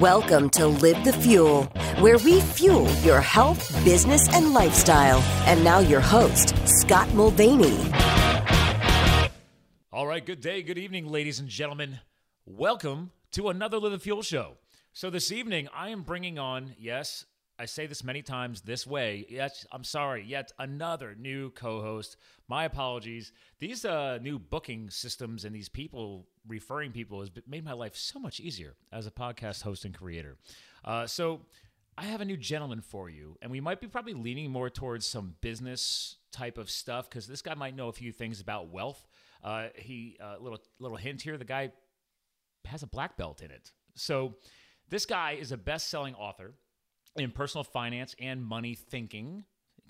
Welcome to Live the Fuel, where we fuel your health, business, and lifestyle. And now, your host, Scott Mulvaney. All right, good day, good evening, ladies and gentlemen. Welcome to another Live the Fuel show. So, this evening, I am bringing on, yes, I say this many times this way. Yes, I'm sorry, yet another new co host. My apologies. These uh, new booking systems and these people referring people has made my life so much easier as a podcast host and creator. Uh, so, I have a new gentleman for you, and we might be probably leaning more towards some business type of stuff because this guy might know a few things about wealth. Uh, he uh, little little hint here: the guy has a black belt in it. So, this guy is a best-selling author in personal finance and money thinking.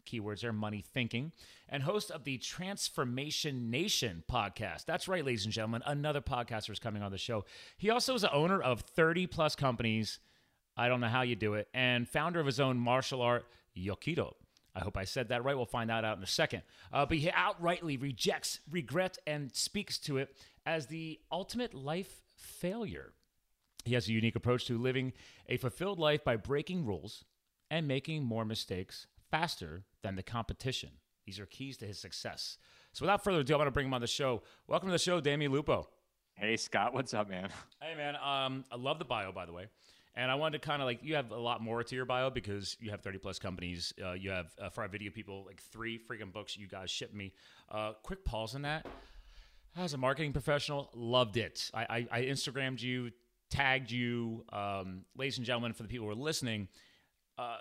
Keywords there, money thinking, and host of the Transformation Nation podcast. That's right, ladies and gentlemen. Another podcaster is coming on the show. He also is the owner of 30 plus companies. I don't know how you do it, and founder of his own martial art, Yokido. I hope I said that right. We'll find out out in a second. Uh, but he outrightly rejects regret and speaks to it as the ultimate life failure. He has a unique approach to living a fulfilled life by breaking rules and making more mistakes faster than the competition. These are keys to his success. So, without further ado, I'm going to bring him on the show. Welcome to the show, Damion Lupo. Hey, Scott. What's up, man? Hey, man. Um, I love the bio, by the way. And I wanted to kind of like, you have a lot more to your bio because you have 30 plus companies. Uh, you have, uh, for our video people, like three freaking books you guys shipped me. Uh, quick pause on that. As a marketing professional, loved it. I, I, I Instagrammed you, tagged you, um, ladies and gentlemen, for the people who are listening. Uh,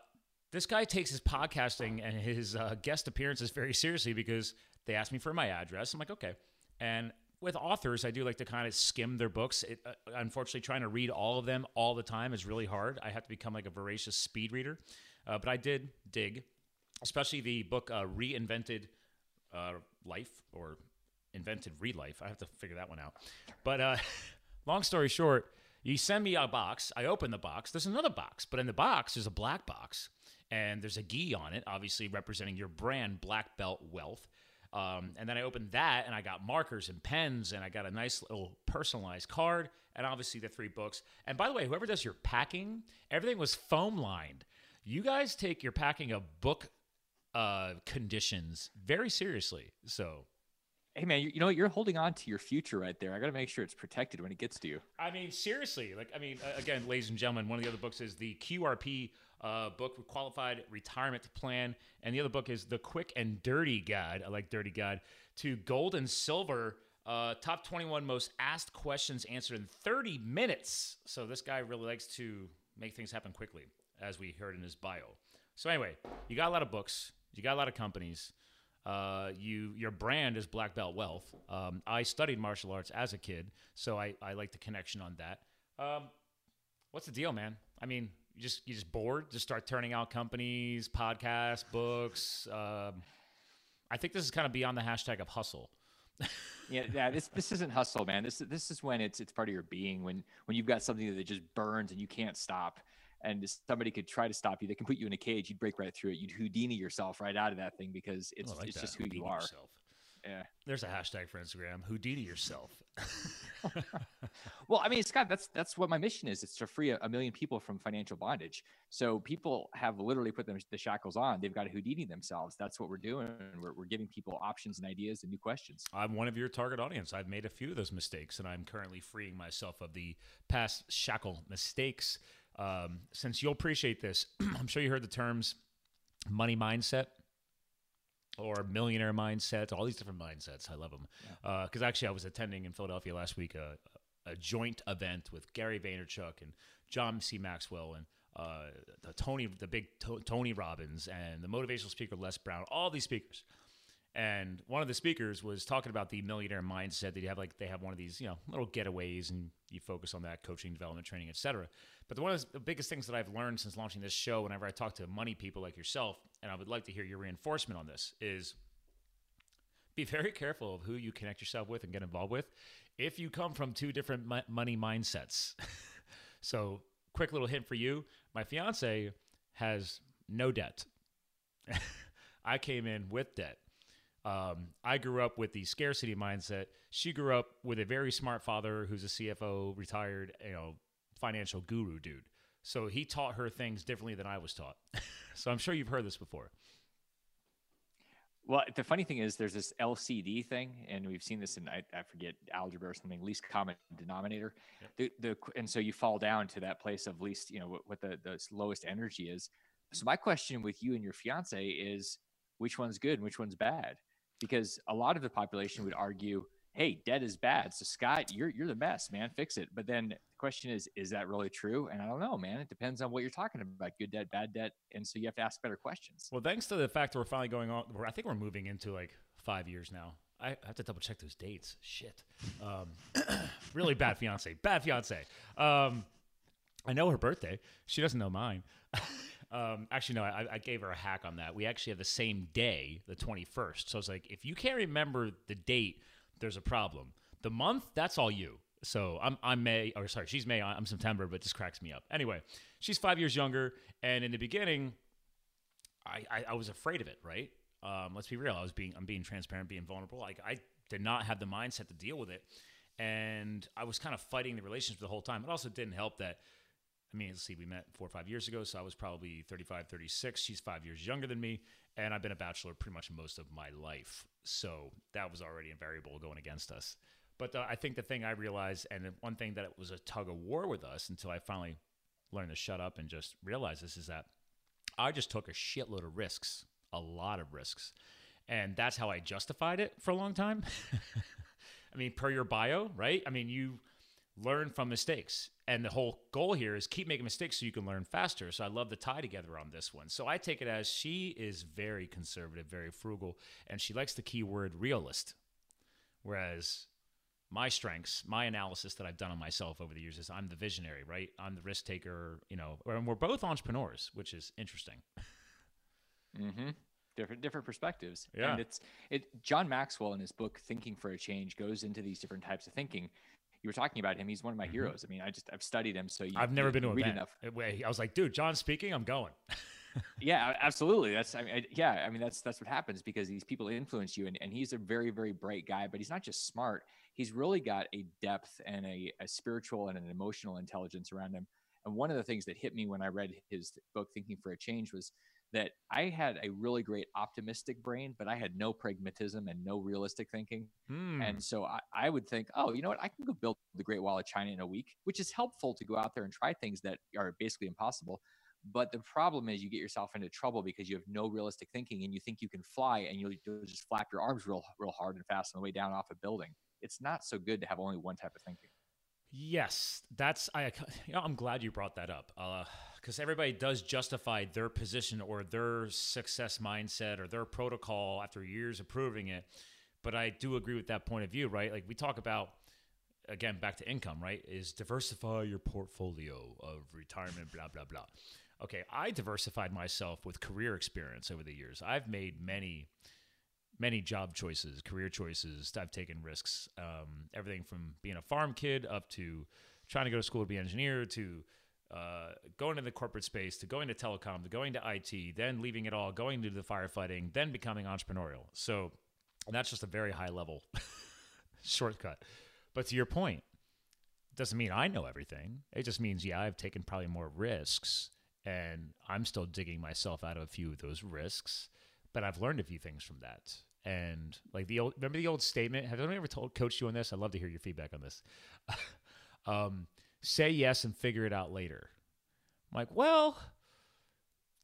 this guy takes his podcasting and his uh, guest appearances very seriously because they asked me for my address. I'm like, okay. And with authors, I do like to kind of skim their books. It, uh, unfortunately, trying to read all of them all the time is really hard. I have to become like a voracious speed reader. Uh, but I did dig, especially the book uh, Reinvented uh, Life or Invented Relife. I have to figure that one out. But uh, long story short, you send me a box. I open the box. There's another box, but in the box, there's a black box. And there's a gi on it, obviously representing your brand, Black Belt Wealth. Um, and then I opened that and I got markers and pens and I got a nice little personalized card and obviously the three books. And by the way, whoever does your packing, everything was foam lined. You guys take your packing of book uh, conditions very seriously. So Hey man, you, you know what? You're holding on to your future right there. I got to make sure it's protected when it gets to you. I mean, seriously. Like, I mean, again, ladies and gentlemen, one of the other books is the QRP uh, book, Qualified Retirement Plan, and the other book is the Quick and Dirty Guide. I like Dirty Guide to Gold and Silver. Uh, top 21 most asked questions answered in 30 minutes. So this guy really likes to make things happen quickly, as we heard in his bio. So anyway, you got a lot of books, you got a lot of companies. Uh, you your brand is Black Belt Wealth. Um, I studied martial arts as a kid, so I, I like the connection on that. Um, what's the deal, man? I mean, you just you just bored, just start turning out companies, podcasts, books. Um, I think this is kind of beyond the hashtag of hustle. yeah, yeah. This this isn't hustle, man. This this is when it's it's part of your being. When when you've got something that just burns and you can't stop and somebody could try to stop you, they can put you in a cage. You'd break right through it. You'd Houdini yourself right out of that thing because it's, like it's just who Houdini you are. Yourself. Yeah. There's a hashtag for Instagram. Houdini yourself. well, I mean, Scott, that's that's what my mission is. It's to free a, a, million people from financial bondage. So people have literally put them, the shackles on. They've got to Houdini themselves. That's what we're doing. We're, we're giving people options and ideas and new questions. I'm one of your target audience. I've made a few of those mistakes, and I'm currently freeing myself of the past shackle mistakes um, since you'll appreciate this, I'm sure you heard the terms money mindset or millionaire mindset, all these different mindsets. I love them. Because yeah. uh, actually, I was attending in Philadelphia last week a, a, joint event with Gary Vaynerchuk and John C. Maxwell and uh, the Tony, the big to- Tony Robbins and the motivational speaker Les Brown, all these speakers. And one of the speakers was talking about the millionaire mindset that you have, like they have one of these, you know, little getaways, and you focus on that coaching, development, training, etc. But one of the biggest things that I've learned since launching this show, whenever I talk to money people like yourself, and I would like to hear your reinforcement on this, is be very careful of who you connect yourself with and get involved with. If you come from two different money mindsets, so quick little hint for you: my fiance has no debt. I came in with debt. Um, I grew up with the scarcity mindset. She grew up with a very smart father who's a CFO, retired, you know, financial guru dude. So he taught her things differently than I was taught. so I'm sure you've heard this before. Well, the funny thing is, there's this LCD thing, and we've seen this in I, I forget algebra or something, least common denominator. Yep. The, the and so you fall down to that place of least, you know, what, what the, the lowest energy is. So my question with you and your fiance is, which one's good and which one's bad? Because a lot of the population would argue hey, debt is bad. So Scott, you're you're the best, man. Fix it. But then the question is, is that really true? And I don't know, man. It depends on what you're talking about. Good debt, bad debt, and so you have to ask better questions. Well, thanks to the fact that we're finally going on, I think we're moving into like five years now. I have to double check those dates. Shit. Um, really bad fiance. Bad fiance. Um, I know her birthday. She doesn't know mine. um, actually, no, I, I, gave her a hack on that. We actually have the same day, the 21st. So I was like, if you can't remember the date there's a problem. The month, that's all you. So I'm I'm May or sorry, she's May. I'm September, but just cracks me up. Anyway, she's five years younger, and in the beginning, I I, I was afraid of it. Right? Um, let's be real. I was being I'm being transparent, being vulnerable. Like I did not have the mindset to deal with it, and I was kind of fighting the relationship the whole time. It also didn't help that. I mean, let's see, we met four or five years ago, so I was probably 35, 36. She's five years younger than me, and I've been a bachelor pretty much most of my life. So that was already a variable going against us. But uh, I think the thing I realized, and one thing that it was a tug of war with us until I finally learned to shut up and just realize this is that I just took a shitload of risks, a lot of risks. And that's how I justified it for a long time. I mean, per your bio, right? I mean, you learn from mistakes. And the whole goal here is keep making mistakes so you can learn faster. So I love the tie together on this one. So I take it as she is very conservative, very frugal, and she likes the keyword realist. Whereas my strengths, my analysis that I've done on myself over the years is I'm the visionary, right? I'm the risk taker, you know, and we're both entrepreneurs, which is interesting. Mm-hmm. Different different perspectives. Yeah. And it's it John Maxwell in his book Thinking for a Change goes into these different types of thinking you were talking about him. He's one of my mm-hmm. heroes. I mean, I just I've studied him. So you, I've never you, been to a read event. enough. I was like, dude, John's speaking. I'm going. yeah, absolutely. That's I mean, I, yeah. I mean, that's that's what happens because these people influence you, and, and he's a very very bright guy. But he's not just smart. He's really got a depth and a, a spiritual and an emotional intelligence around him. And one of the things that hit me when I read his book, Thinking for a Change, was that I had a really great optimistic brain, but I had no pragmatism and no realistic thinking. Hmm. And so I, I, would think, oh, you know what? I can go build the Great Wall of China in a week, which is helpful to go out there and try things that are basically impossible. But the problem is you get yourself into trouble because you have no realistic thinking and you think you can fly and you'll, you'll just flap your arms real, real hard and fast on the way down off a building. It's not so good to have only one type of thinking. Yes, that's I. You know, I'm glad you brought that up because everybody does justify their position or their success mindset or their protocol after years of proving it. But I do agree with that point of view, right? Like we talk about again back to income, right? Is diversify your portfolio of retirement, blah blah blah. Okay, I diversified myself with career experience over the years. I've made many many job choices, career choices. I've taken risks. Um, everything from being a farm kid up to trying to go to school to be an engineer to uh, going to the corporate space to going to telecom to going to IT, then leaving it all, going to the firefighting, then becoming entrepreneurial. So that's just a very high level shortcut. But to your point, doesn't mean I know everything. It just means, yeah, I've taken probably more risks and I'm still digging myself out of a few of those risks, but I've learned a few things from that. And like the old, remember the old statement? Have anyone ever told coached you on this? I'd love to hear your feedback on this. um, say yes and figure it out later. I'm like, well,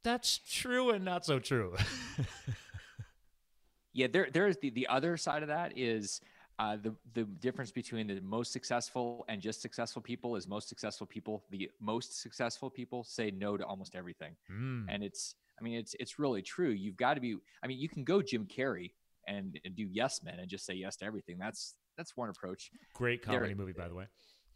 that's true and not so true. yeah, there there is the the other side of that is uh, the the difference between the most successful and just successful people is most successful people. The most successful people say no to almost everything, mm. and it's I mean it's it's really true. You've got to be. I mean, you can go Jim Carrey and, and do yes men and just say yes to everything. That's that's one approach. Great comedy there, movie, by the way.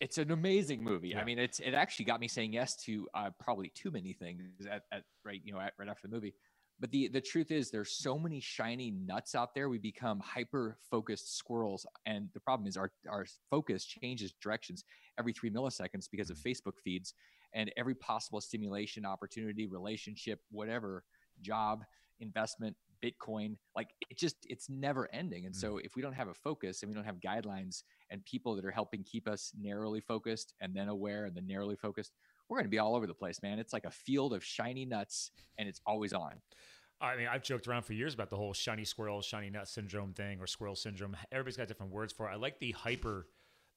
It's an amazing movie. Yeah. I mean, it's it actually got me saying yes to uh, probably too many things at, at right you know at, right after the movie. But the the truth is, there's so many shiny nuts out there. We become hyper focused squirrels, and the problem is our our focus changes directions every three milliseconds because of mm-hmm. Facebook feeds and every possible stimulation opportunity, relationship, whatever, job, investment, Bitcoin. Like it just it's never ending. And Mm. so if we don't have a focus and we don't have guidelines and people that are helping keep us narrowly focused and then aware and then narrowly focused, we're going to be all over the place, man. It's like a field of shiny nuts and it's always on. I mean, I've joked around for years about the whole shiny squirrel, shiny nut syndrome thing, or squirrel syndrome. Everybody's got different words for it. I like the hyper,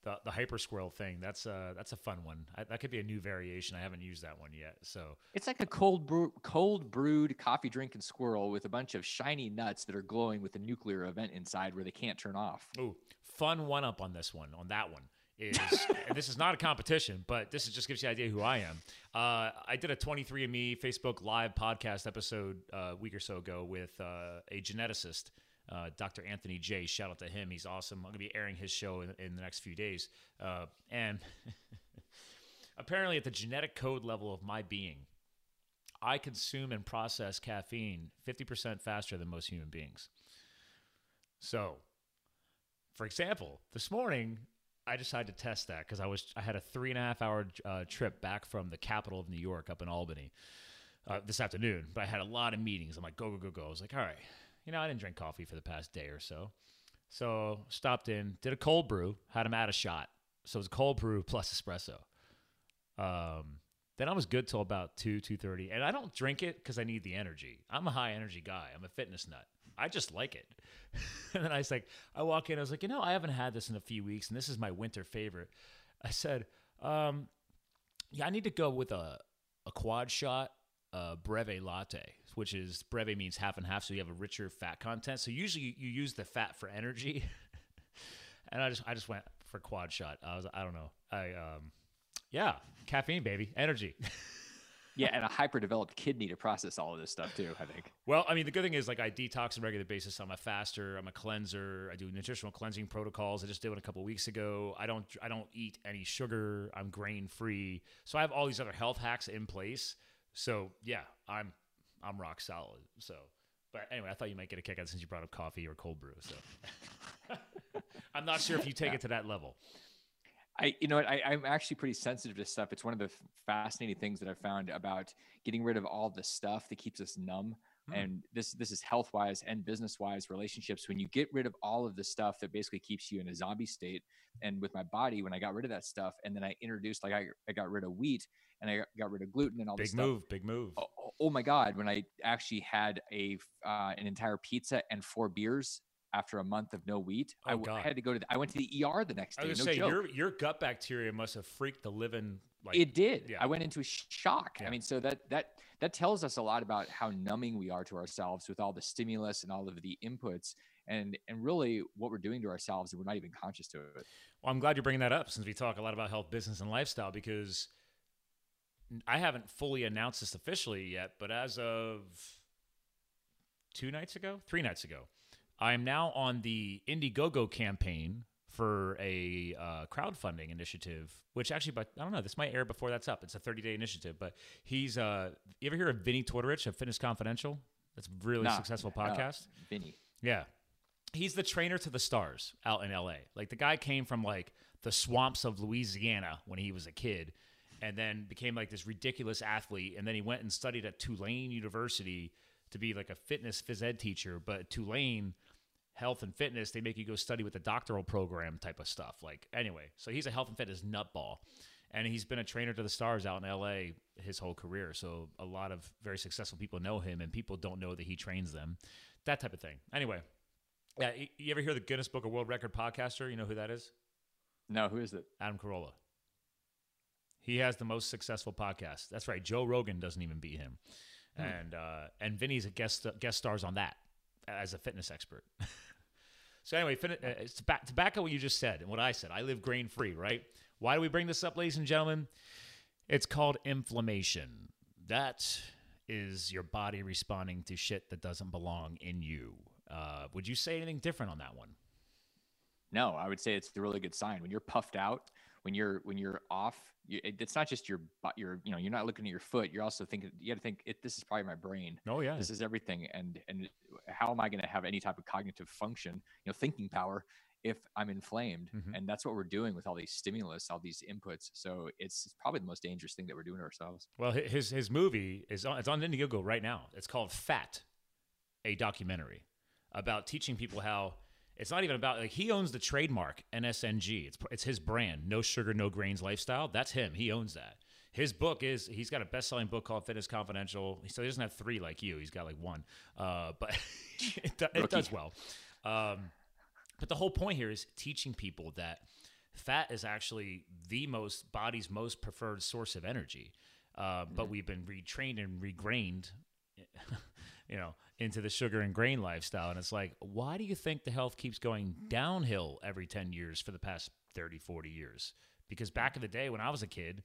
the, the hyper squirrel thing. That's a that's a fun one. I, that could be a new variation. I haven't used that one yet. So It's like a cold brew, cold brewed coffee drinking squirrel with a bunch of shiny nuts that are glowing with a nuclear event inside where they can't turn off. Ooh, fun one up on this one, on that one is, and this is not a competition, but this is just gives you an idea who I am. Uh, I did a 23andMe Facebook Live podcast episode uh, a week or so ago with uh, a geneticist, uh, Dr. Anthony J. Shout out to him. He's awesome. I'm going to be airing his show in, in the next few days. Uh, and apparently, at the genetic code level of my being, I consume and process caffeine 50% faster than most human beings. So, for example, this morning I decided to test that because I was I had a three and a half hour uh, trip back from the capital of New York up in Albany uh, this afternoon, but I had a lot of meetings. I'm like, go go go go. I was like, all right, you know, I didn't drink coffee for the past day or so, so stopped in, did a cold brew, had him add a shot, so it was cold brew plus espresso. Um, then I was good till about two two thirty, and I don't drink it because I need the energy. I'm a high energy guy. I'm a fitness nut. I just like it. and then I was like, I walk in, I was like, you know, I haven't had this in a few weeks, and this is my winter favorite. I said, um, yeah, I need to go with a a quad shot uh, breve latte, which is breve means half and half, so you have a richer fat content. So usually you, you use the fat for energy, and I just I just went for quad shot. I was I don't know I um yeah caffeine baby energy. Yeah, and a hyper developed kidney to process all of this stuff too, I think. Well, I mean, the good thing is like I detox on a regular basis. I'm a faster. I'm a cleanser. I do nutritional cleansing protocols. I just did one a couple weeks ago. I don't. I don't eat any sugar. I'm grain free. So I have all these other health hacks in place. So yeah, I'm I'm rock solid. So, but anyway, I thought you might get a kick out since you brought up coffee or cold brew. So I'm not sure if you take it to that level. I, you know what, I, I'm actually pretty sensitive to stuff. It's one of the fascinating things that I've found about getting rid of all the stuff that keeps us numb. Hmm. And this, this is health wise and business wise relationships. When you get rid of all of the stuff that basically keeps you in a zombie state, and with my body, when I got rid of that stuff, and then I introduced, like, I, I got rid of wheat and I got rid of gluten and all this Big stuff. move. Big move. Oh, oh- oh my god! When I actually had a uh, an entire pizza and four beers after a month of no wheat, I Oh, w- I had to go to. The, I went to the ER the next I day. was no say joke. your your gut bacteria must have freaked the living like it did. yeah. I went into a shock. Yeah. I mean, so that that that tells us a lot about how numbing we are to ourselves with all the stimulus and all of the inputs, and and really what we're doing to ourselves, and we're not even conscious to it. Well, I'm glad you're bringing that up since we talk a lot about health, business, and lifestyle because I haven't fully announced this officially yet, but as of two nights ago, three nights ago, I am now on the Indiegogo campaign for a uh, crowdfunding initiative, which actually, but I don't know, this might air before that's up. It's a 30 day initiative, but he's, uh, you ever hear of Vinnie Tortorich of Fitness Confidential? That's a really Nah, successful podcast. Vinnie. Yeah. He's the trainer to the stars out in LA. Like the guy came from like the swamps of Louisiana when he was a kid and then became like this ridiculous athlete and then he went and studied at Tulane University to be like a fitness phys ed teacher, but Tulane health and fitness, they make you go study with the doctoral program type of stuff. Like anyway, so he's a health and fitness nutball. And he's been a trainer to the stars out in LA his whole career. So a lot of very successful people know him and people don't know that he trains them. That type of thing. Anyway, yeah, you ever hear the Guinness Book of World Record podcaster? You know who that is? No, who is it? Adam Carolla. He has the most successful podcast. That's right. Joe Rogan doesn't even beat him, and uh, and Vinnie's a guest guest stars on that as a fitness expert. so anyway, fin- uh, to back to back up what you just said and what I said. I live grain free, right? Why do we bring this up, ladies and gentlemen? It's called inflammation. That is your body responding to shit that doesn't belong in you. Uh, would you say anything different on that one? No, I would say it's a really good sign when you're puffed out, when you're when you're off. You, it- it's not just your your you know you're not looking at your foot. You're also thinking you got to think it, this is probably my brain. Oh yeah, This is everything, and and how am I going to have any type of cognitive function, you know, thinking power if I'm inflamed? Mhm. And that's what we're doing with all these stimulus, all these inputs. So it's, it's probably the most dangerous thing that we're doing to ourselves. Well, his his movie is on, it's on Indiegogo right now. It's called Fat. a documentary about teaching people how it's not even about like he owns the trademark NSNG. It's it's his brand, no sugar, no grains lifestyle. That's him. He owns that. His book is he's got a best selling book called Fitness Confidential. So he doesn't have three like you. He's got like one, uh, but it, do- it does well. Um, but the whole point here is teaching people that fat is actually the most body's most preferred source of energy. Uh, But we've been retrained and regrained, you know, into the sugar and grain lifestyle. And it's like, why do you think the health keeps going downhill every 10 years for the past 30, 40 years? Because back in the day when I was a kid,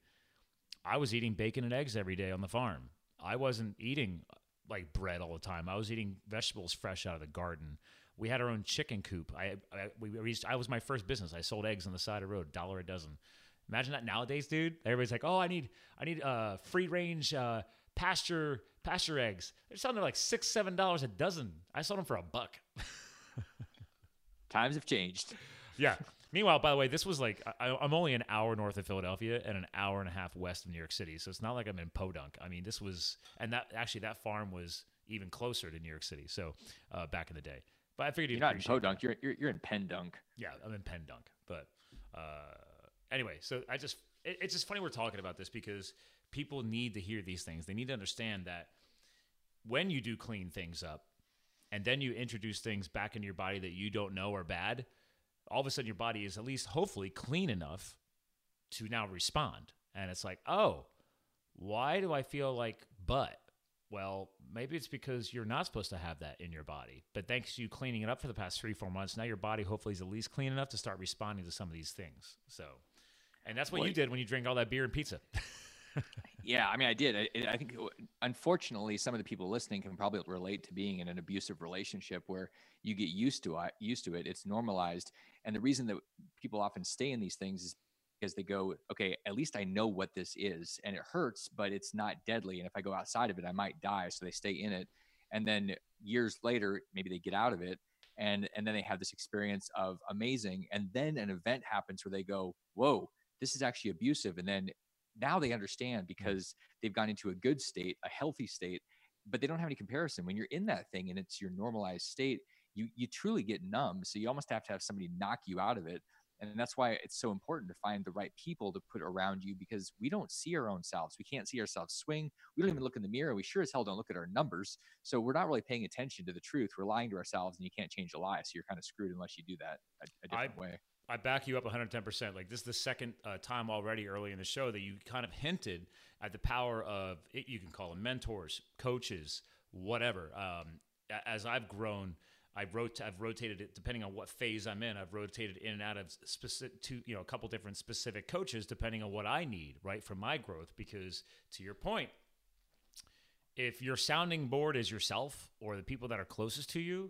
I was eating bacon and eggs every day on the farm. I wasn't eating like bread all the time. I was eating vegetables fresh out of the garden. We had our own chicken coop. I, I we reached, I was my first business. I sold eggs on the side of the road, dollar a dozen. Imagine that nowadays, dude. Everybody's like, "Oh, I need I need uh, free range uh, pasture pasture eggs." They're selling them like six seven dollars a dozen. I sold them for a buck. Times have changed. Yeah. Meanwhile, by the way, this was like I, I'm only an hour north of Philadelphia and an hour and a half west of New York City, so it's not like I'm in Podunk. I mean, this was, and that actually that farm was even closer to New York City. So uh, back in the day, but I figured You're not in Podunk. You're, you're you're in Pendunk. yeah, I'm in Penn Dunk. But uh, anyway, so I just it, it's just funny we're talking about this because people need to hear these things. They need to understand that when you do clean things up and then you introduce things back into your body that you don't know are bad, all of a sudden your body is at least hopefully clean enough to now respond. And it's like, oh, why do I feel like but? Well, maybe it's because you're not supposed to have that in your body. But thanks to you cleaning it up for the past three, four months, now your body hopefully is at least clean enough to start responding to some of these things. So, and that's what you did when you drank all that beer and pizza. Yeah, I mean, I did. I, I think, uh, unfortunately, some of the people listening can probably relate to being in an abusive relationship where you get used to it. Used to it, it's normalized. And the reason that people often stay in these things is because they go, okay, at least I know what this is, and it hurts, but it's not deadly. And if I go outside of it, I might die. So they stay in it, and then years later, maybe they get out of it, and and then they have this experience of amazing, and then an event happens where they go, whoa, this is actually abusive, and then now they understand mm. because they've gone into a good state, a healthy state, but they don't have any comparison. When you're in that thing and it's your normalized state, you you truly get numb. So you almost have to have somebody knock you out of it. And that's why it's so important to find the right people to put around you because we don't see our own selves. We can't see ourselves swing. We don't even look in the mirror. We sure as hell don't look at our numbers. So we're not really paying attention to the truth. We're lying to ourselves and you can't change a lie. So you're kind of screwed unless you do that a, a different way. I back you up 110%. Like this is the second uh, time already early in the show that you kind of hinted at the power of it. You can call them mentors, coaches, whatever. Um, as I've grown, I've, rot- I've rotated it depending on what phase I'm in. I've rotated in and out of specific you know a couple different specific coaches depending on what I need right for my growth. Because to your point, if your sounding board is yourself or the people that are closest to you,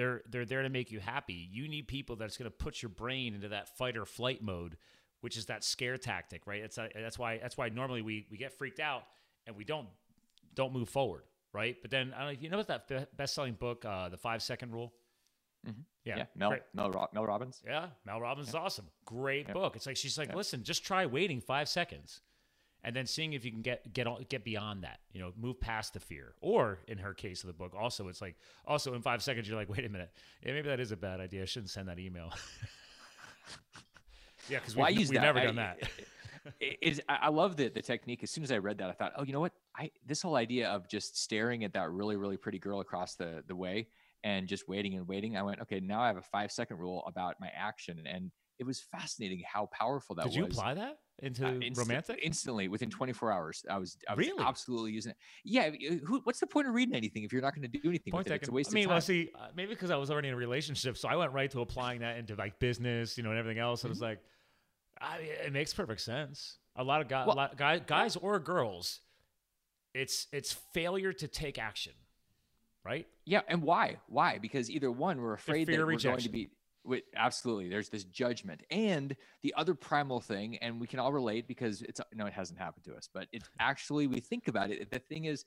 they're they're there to make you happy. You need people that's going to put your brain into that fight or flight mode, which is that scare tactic, right? It's a, that's why that's why normally we we get freaked out and we don't don't move forward, right? But then I don't know if you know that best selling book, uh, the five second rule. Mhm. Yeah, Yeah. Mel, great. Mel, Ro- Mel Robbins. Yeah, Mel Robbins is awesome. Great Yeah. book. It's like she's like, Yeah. listen, just try waiting five seconds, and then seeing if you can get get get beyond that. You know, move past the fear. Or in her case of the book, also it's like also in five seconds you're like, wait a minute, yeah, maybe that is a bad idea. I shouldn't send that email. yeah, because Well, we've, use we've that. never I- done that. it is I love the the technique. As soon as I read that, I thought, oh, you know what? I this whole idea of just staring at that really really pretty girl across the the way and just waiting and waiting. I went, okay, now I have a five second rule about my action, and it was fascinating how powerful that Did was. you apply that into Uh, insta- romantic? instantly within 24 hours. I was, I was Really? absolutely using it. Yeah, who, what's the point of reading anything if you're not going to do anything Point with it? It's a waste I mean, of well, see, uh, maybe because I was already in a relationship, so I went right to applying that into like business, you know, and everything else. And it's like, I, it makes perfect sense. A lot of guys, Well, a lot, guys, guys or girls, it's it's failure to take action, right? Yeah, and why? Why? Because either one, we're afraid that we're going to be. Wait, absolutely. There's this judgment, and the other primal thing, and we can all relate because it's no, it hasn't happened to us, but it's actually we think about it. The thing is,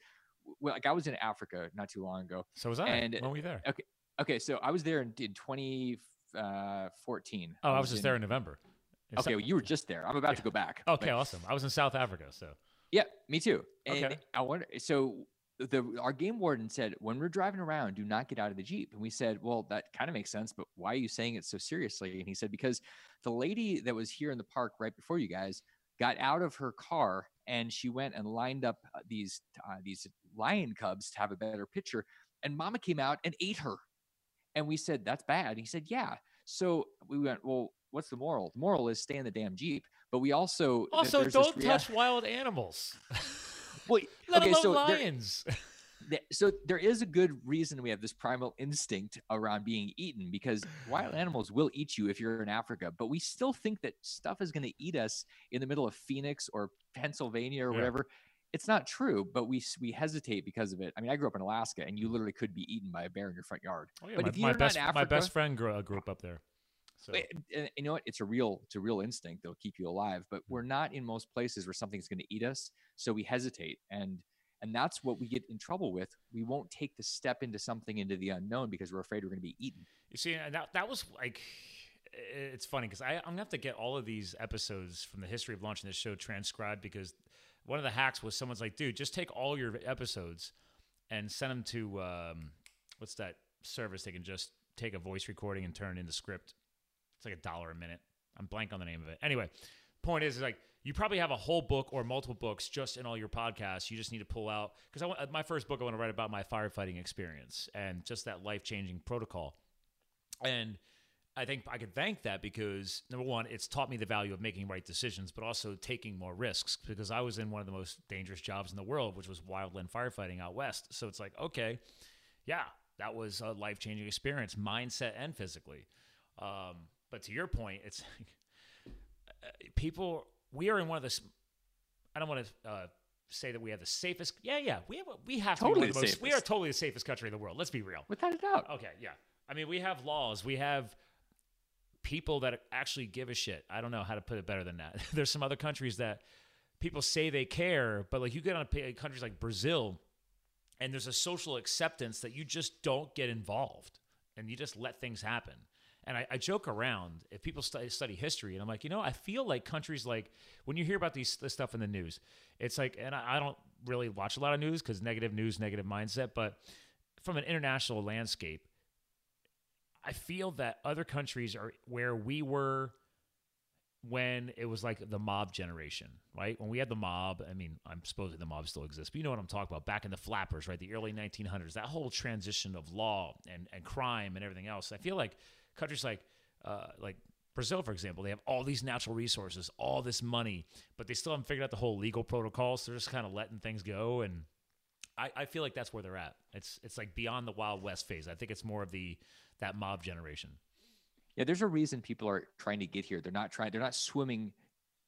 well, like I was in Africa not too long ago. So was I. And- when were you there? Okay, okay. so I was there in, in 2014. Uh, oh, I was just there in November. In Okay, Sou- well, you were just there. I'm about to go back. okay, but- awesome. I was in South Africa, so Yeah, me too. And Okay. I wonder. So the our game warden said when we're driving around do not get out of the jeep. And we said well that kind of makes sense but why are you saying it so seriously? And he said because the lady that was here in the park right before you guys got out of her car and she went and lined up uh, these uh, these lion cubs to have a better picture and mama came out and ate her. And we said that's bad. And he said yeah. So we went well what's the moral? The moral is stay in the damn jeep but we also also don't touch wild animals well, Let okay, alone so lions. there, so there is a good reason we have this primal instinct around being eaten because wild animals will eat you if you're in Africa, but we still think that stuff is going to eat us in the middle of Phoenix or Pennsylvania or Yeah. whatever. It's not true, but we we hesitate because of it. I mean, I grew up in Alaska, and you literally could be eaten by a bear in your front yard. Oh, yeah, but my, if you're best, not in my best friend grew, uh, grew up up there. So Wait, and you know what? It's a real, it's a real instinct that'll keep you alive. But we're not in most places where something's going to eat us, so we hesitate, and and that's what we get in trouble with. We won't take the step into something into the unknown because we're afraid we're going to be eaten. You see, and that that was like, it's funny because I'm gonna have to get all of these episodes from the history of launching this show transcribed because one of the hacks was someone's like, dude, just take all your episodes and send them to um, what's that service they can just take a voice recording and turn it into script. It's like a dollar a minute. I'm blank on the name of it. Anyway, point is, is like you probably have a whole book or multiple books just in all your podcasts. You just need to pull out because I want my first book. I want to write about my firefighting experience and just that life changing protocol. And I think I could thank that because number one, it's taught me the value of making right decisions, but also taking more risks because I was in one of the most dangerous jobs in the world, which was wildland firefighting out west. So it's like, okay, yeah, that was a life changing experience, mindset and physically. Um, but to your point, it's like uh, people. We are in one of the. I don't want to uh, say that we have the safest. Yeah, yeah, we have. We have to be Totally of the the most. We are totally the safest country in the world. Let's be real. Without a doubt. Okay, yeah. I mean, we have laws. We have people that actually give a shit. I don't know how to put it better than that. There's some other countries that people say they care, but like you get on a, countries like Brazil, and there's a social acceptance that you just don't get involved and you just let things happen. And I, I joke around if people study, history, and I'm like, you know, I feel like countries like when you hear about these this stuff in the news, it's like, and I, I don't really watch a lot of news because negative news, negative mindset, but from an international landscape, I feel that other countries are where we were when it was like the mob generation, right? When we had the mob, I mean, I'm supposing the mob still exists, but you know what I'm talking about. Back in the flappers, right? The early 1900s, that whole transition of law and, and crime and everything else. I feel like countries like uh, like Brazil, for example, they have all these natural resources, all this money, but they still haven't figured out the whole legal protocols. So they're just kind of letting things go, and I, I feel like that's where they're at. It's it's like beyond the Wild West phase. I think it's more of the that mob generation. Yeah, there's a reason people are trying to get here. They're not trying. They're not swimming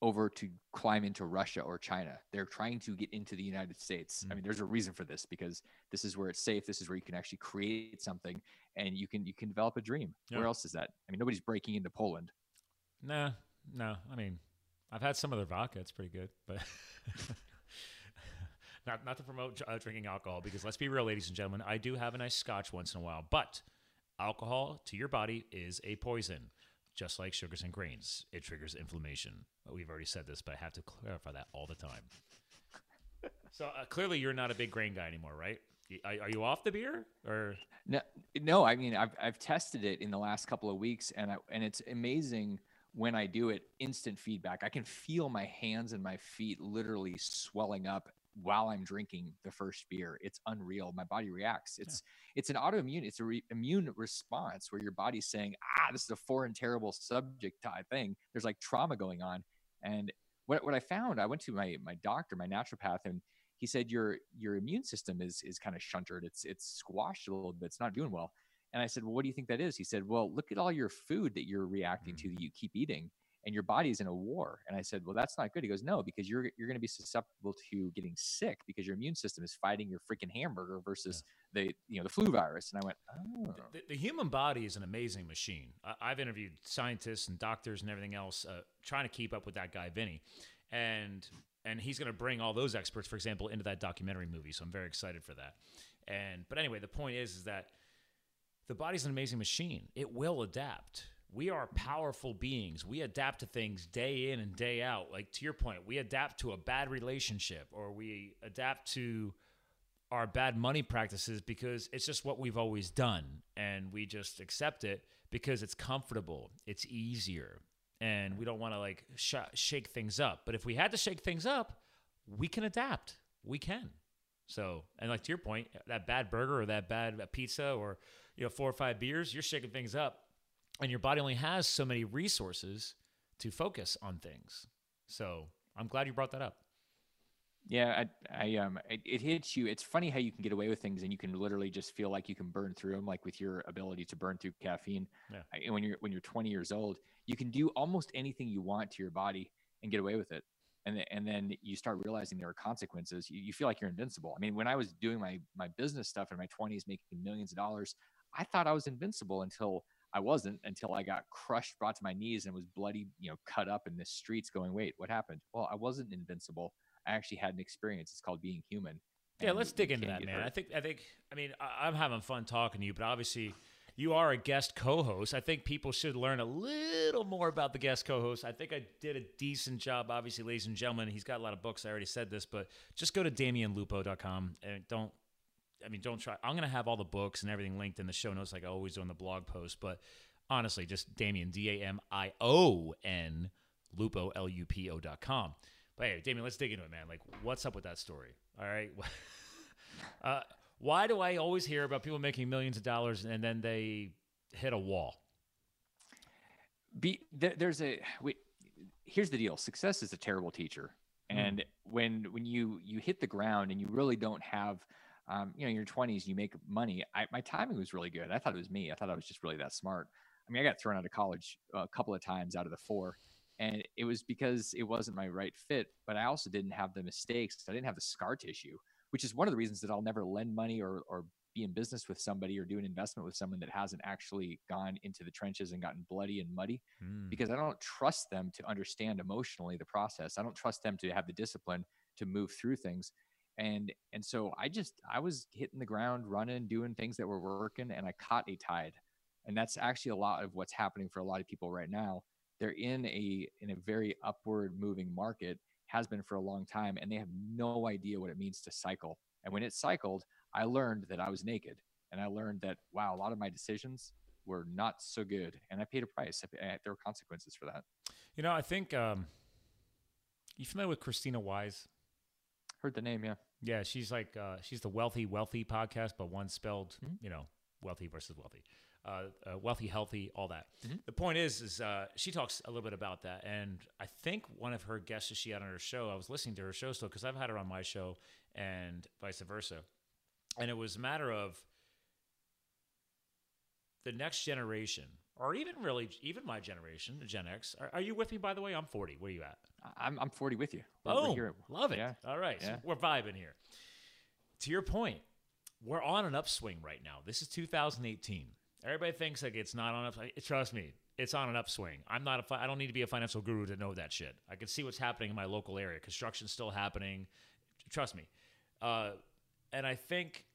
over to climb into Russia or China. They're trying to get into the United States. I mean, there's a reason for this because this is where it's safe. This is where you can actually create something, and you can you can develop a dream. Yeah. Where else is that? I mean, nobody's breaking into Poland. Nah, no. I mean, I've had some of their vodka. It's pretty good, but not not to promote uh, drinking alcohol because let's be real, ladies and gentlemen, I do have a nice scotch once in a while, but alcohol to your body is a poison. Just like sugars and grains, it triggers inflammation. We've already said this, but I have to clarify that all the time. so uh, clearly, you're not a big grain guy anymore, right? Are, you off the beer, or No, no. I mean, I've I've tested it in the last couple of weeks, and I, and it's amazing when I do it. Instant feedback. I can feel my hands and my feet literally swelling up while I'm drinking the first beer. It's unreal. My body reacts. It's it's an autoimmune. It's a re- immune response where your body's saying, ah, this is a foreign, terrible subject type thing. There's like trauma going on, and what what I found, I went to my my doctor, my naturopath, and he said your your immune system is is kind of shuntered. It's it's squashed a little bit. It's not doing well. And I said, well, what do you think that is? He said, well, look at all your food that you're reacting to that you keep eating, and your body's in a war. And I said, well, that's not good. He goes, no, because you're you're going to be susceptible to getting sick because your immune system is fighting your freaking hamburger versus the you know the flu virus. And I went, oh, the, the human body is an amazing machine. I, I've interviewed scientists and doctors and everything else, uh, trying to keep up with that guy Vinnie, and and he's going to bring all those experts, for example, into that documentary movie. So I'm very excited for that. And but anyway, the point is, is that the body's an amazing machine. It will adapt. We are powerful beings. We adapt to things day in and day out. Like to your point, we adapt to a bad relationship or we adapt to our bad money practices because it's just what we've always done and we just accept it because it's comfortable, it's easier, and we don't want to like sh- shake things up. But if we had to shake things up, we can adapt. We can. So, and like to your point, that bad burger or that bad pizza or you know four or five beers, you're shaking things up, and your body only has so many resources to focus on things. So, I'm glad you brought that up. Yeah, I, I um, it, it, hits you. It's funny how you can get away with things, and you can literally just feel like you can burn through them, like with your ability to burn through caffeine. Yeah. I, when you're when you're 20 years old, you can do almost anything you want to your body and get away with it. And and then you start realizing there are consequences. You, you feel like you're invincible. I mean, when I was doing my my business stuff in my 20s, making millions of dollars, I thought I was invincible until I wasn't until I got crushed, brought to my knees, and was bloody, you know, cut up in the streets. Going, wait, what happened? Well, I wasn't invincible. I actually had an experience. It's called being human. Yeah, let's dig into that, man. Hurt. I think I think I mean I, I'm having fun talking to you, but obviously you are a guest co-host. I think people should learn a little more about the guest co-host. I think I did a decent job. Obviously, ladies and gentlemen, he's got a lot of books. I already said this, but just go to damionlupo.com and don't. I mean, don't try. I'm going to have all the books and everything linked in the show notes, like I always do on the blog post. But honestly, just Damion, D A M I O N, Lupo L U P O dot com. But hey, Damion, let's dig into it, man. Like, what's up with that story? All right. uh, why do I always hear about people making millions of dollars and then they hit a wall? Be, there, there's a we, here's the deal. Success is a terrible teacher, mm. and when when you you hit the ground and you really don't have um, you know, in your 20s, you make money. I, my timing was really good. I thought it was me. I thought I was just really that smart. I mean, I got thrown out of college a couple of times out of the four, and it was because it wasn't my right fit but i also didn't have the mistakes i didn't have the scar tissue which is one of the reasons that i'll never lend money or, or be in business with somebody or do an investment with someone that hasn't actually gone into the trenches and gotten bloody and muddy mm. because i don't trust them to understand emotionally the process i don't trust them to have the discipline to move through things and and so i just i was hitting the ground running doing things that were working and i caught a tide and that's actually a lot of what's happening for a lot of people right now. They're in a in a very upward moving market has been for a long time and they have no idea what it means to cycle and when it cycled i learned that i was naked and i learned that wow a lot of my decisions were not so good and i paid a price there were consequences for that. You know i think um you familiar with christina wise? Heard the name yeah yeah she's like uh she's the wealthy wealthy podcast but one spelled mm-hmm. you know wealthy versus wealthy uh, uh, wealthy, healthy, all that. Mm-hmm. The point is, is uh, she talks a little bit about that, and I think one of her guests that she had on her show, I was listening to her show still because I've had her on my show, and vice versa, and it was a matter of the next generation, or even really even my generation, the Gen X. Are, are, you with me? By the way, I'm 40. Where are you at? I'm I'm 40 with you. Oh, love it. Yeah. All right, yeah. so we're vibing here. To your point, we're on an upswing right now. This is 2018 Everybody thinks like it's not on a. Trust me, it's on an upswing. I'm not a. I don't need to be a financial guru to know that shit. I can see what's happening in my local area. Construction's still happening. Trust me. Uh, and I think,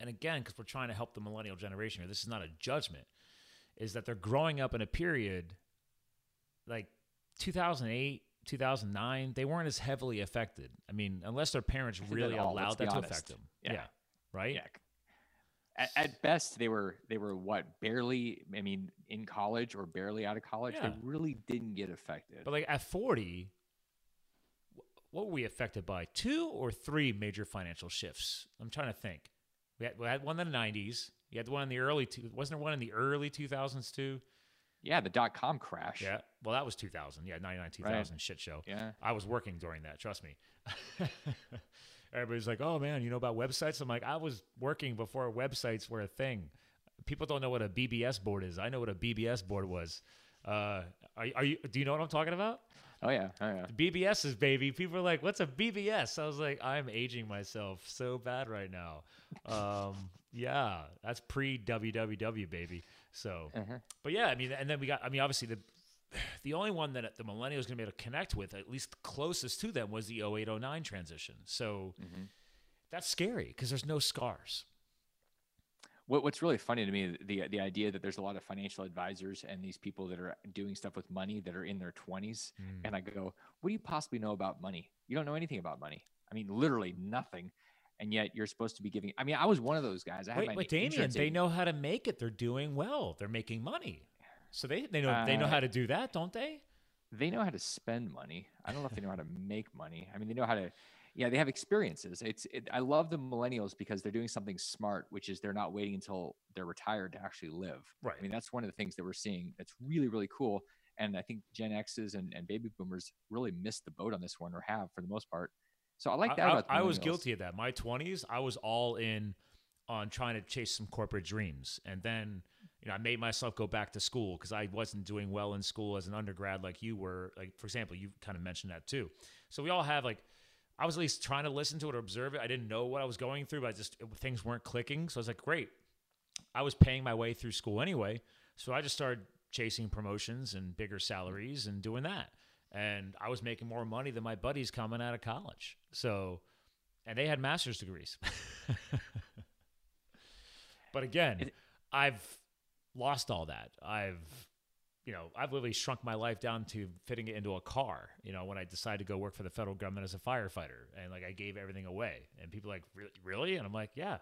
and again, because we're trying to help the millennial generation here, this is not a judgment. Is that they're growing up in a period like 2008, 2009, they weren't as heavily affected. I mean, unless their parents really allowed that to affect them. Yeah. yeah. Right? Yeah at, at, best they were they were what barely i mean in college or barely out of college yeah. they really didn't get affected but like at 40 what were we affected by two or three major financial shifts i'm trying to think we had, we had one in the 90s you had one in the early two wasn't there one in the early 2000s too yeah the dot-com crash yeah well that was 2000 yeah 99 2000 right. shit show yeah i was working during that trust me everybody's like, "Oh man, you know about websites?" I'm like, "I was working before websites were a thing." People don't know what a BBS board is. I know what a BBS board was. Uh, are, are you? Do you know what I'm talking about? Oh yeah, oh yeah. BBS's baby. People are like, "What's a BBS?" I was like, "I'm aging myself so bad right now." Um, yeah, that's pre WWW baby. So, uh-huh. but yeah, I mean, and then we got. I mean, obviously the the only one that the millennials going to be able to connect with, at least closest to them, was the 0809 transition. So mm-hmm. that's scary because there's no scars. What, what's really funny to me, the the idea that there's a lot of financial advisors and these people that are doing stuff with money that are in their 20s, mm. and I go, what do you possibly know about money? You don't know anything about money. I mean, literally nothing. and yet you're supposed to be giving. I mean, I was one of those guys. I had Wait, my wait, Damion, they know how to make it. They're doing well. They're making money. So they they know they know Uh, how to do that, don't they? they know how to spend money. I don't know if they know how to make money. I mean, they know how to. Yeah, they have experiences. It's. It, I love the millennials because they're doing something smart, which is they're not waiting until they're retired to actually live. Right. I mean, that's one of the things that we're seeing. That's really really cool. And I think Gen X's and, and baby boomers really missed the boat on this one, or have for the most part. So I like that. I, I was guilty of that. My twenties, I was all in on trying to chase some corporate dreams, and then you know I made myself go back to school because I wasn't doing well in school as an undergrad like you were. Like for example, you kind of mentioned that too. So we all have like. I was at least trying to listen to it or observe it. I didn't know what I was going through, but I just it, things weren't clicking. So I was like, great. I was paying my way through school anyway, so I just started chasing promotions and bigger salaries and doing that. And I was making more money than my buddies coming out of college. So, and they had master's degrees. but again, I've lost all that. I've, you know, I've literally shrunk my life down to fitting it into a car. You know, when I decided to go work for the federal government as a firefighter, and like I gave everything away, and people are like, "Re- really? And I'm like, yeah,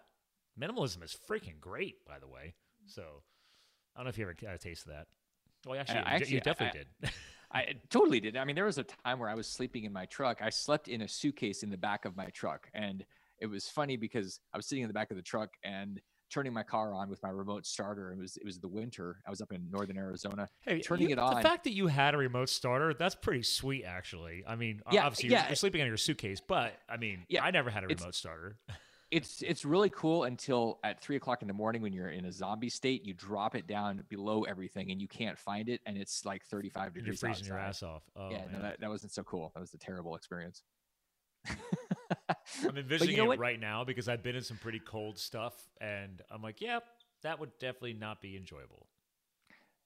minimalism is freaking great, by the way. So, I don't know if you ever got a taste of that. Well, actually, I you de- you actually- I- definitely did. I totally did. I mean, there was a time where I was sleeping in my truck. I slept in a suitcase in the back of my truck. And it was funny because I was sitting in the back of the truck and turning my car on with my remote starter. It was it was the winter. I was up in northern Arizona. Hey, turning you- it on. The fact that you had a remote starter, that's pretty sweet, actually. I mean, Yeah, obviously, you're, yeah. you're sleeping in your suitcase, but I mean, Yeah, I never had a remote starter. It's it's really cool until at three o'clock in the morning when you're in a zombie state, you drop it down below everything and you can't find it, and it's like 35 and you're degrees freezing your outside. ass off. Oh, yeah, no, that, that wasn't so cool. That was a terrible experience. I'm envisioning know it right now because I've been in some pretty cold stuff, and I'm like, yeah, that would definitely not be enjoyable.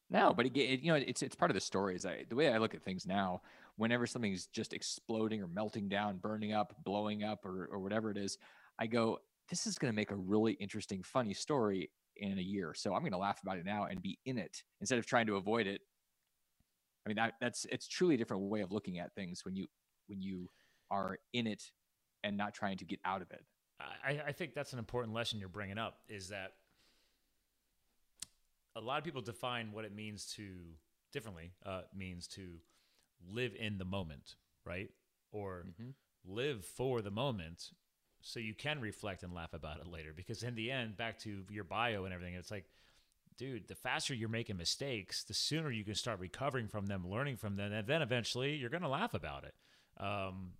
No, but it, it, you know, it's it's part of the story. Is I, the way I look at things now. Whenever something's just exploding or melting down, burning up, blowing up, or or whatever it is, I go, this is going to make a really interesting, funny story in a year. So I'm going to laugh about it now and be in it instead of trying to avoid it. I mean, that, that's it's truly a different way of looking at things when you when you are in it and not trying to get out of it. I, I think that's an important lesson you're bringing up is that a lot of people define what it means to differently uh, means to live in the moment, right? Or Mhm. live for the moment so you can reflect and laugh about it later. Because in the end, back to your bio and everything, it's like, dude, the faster you're making mistakes, the sooner you can start recovering from them, learning from them, and then eventually you're going to laugh about it. Um,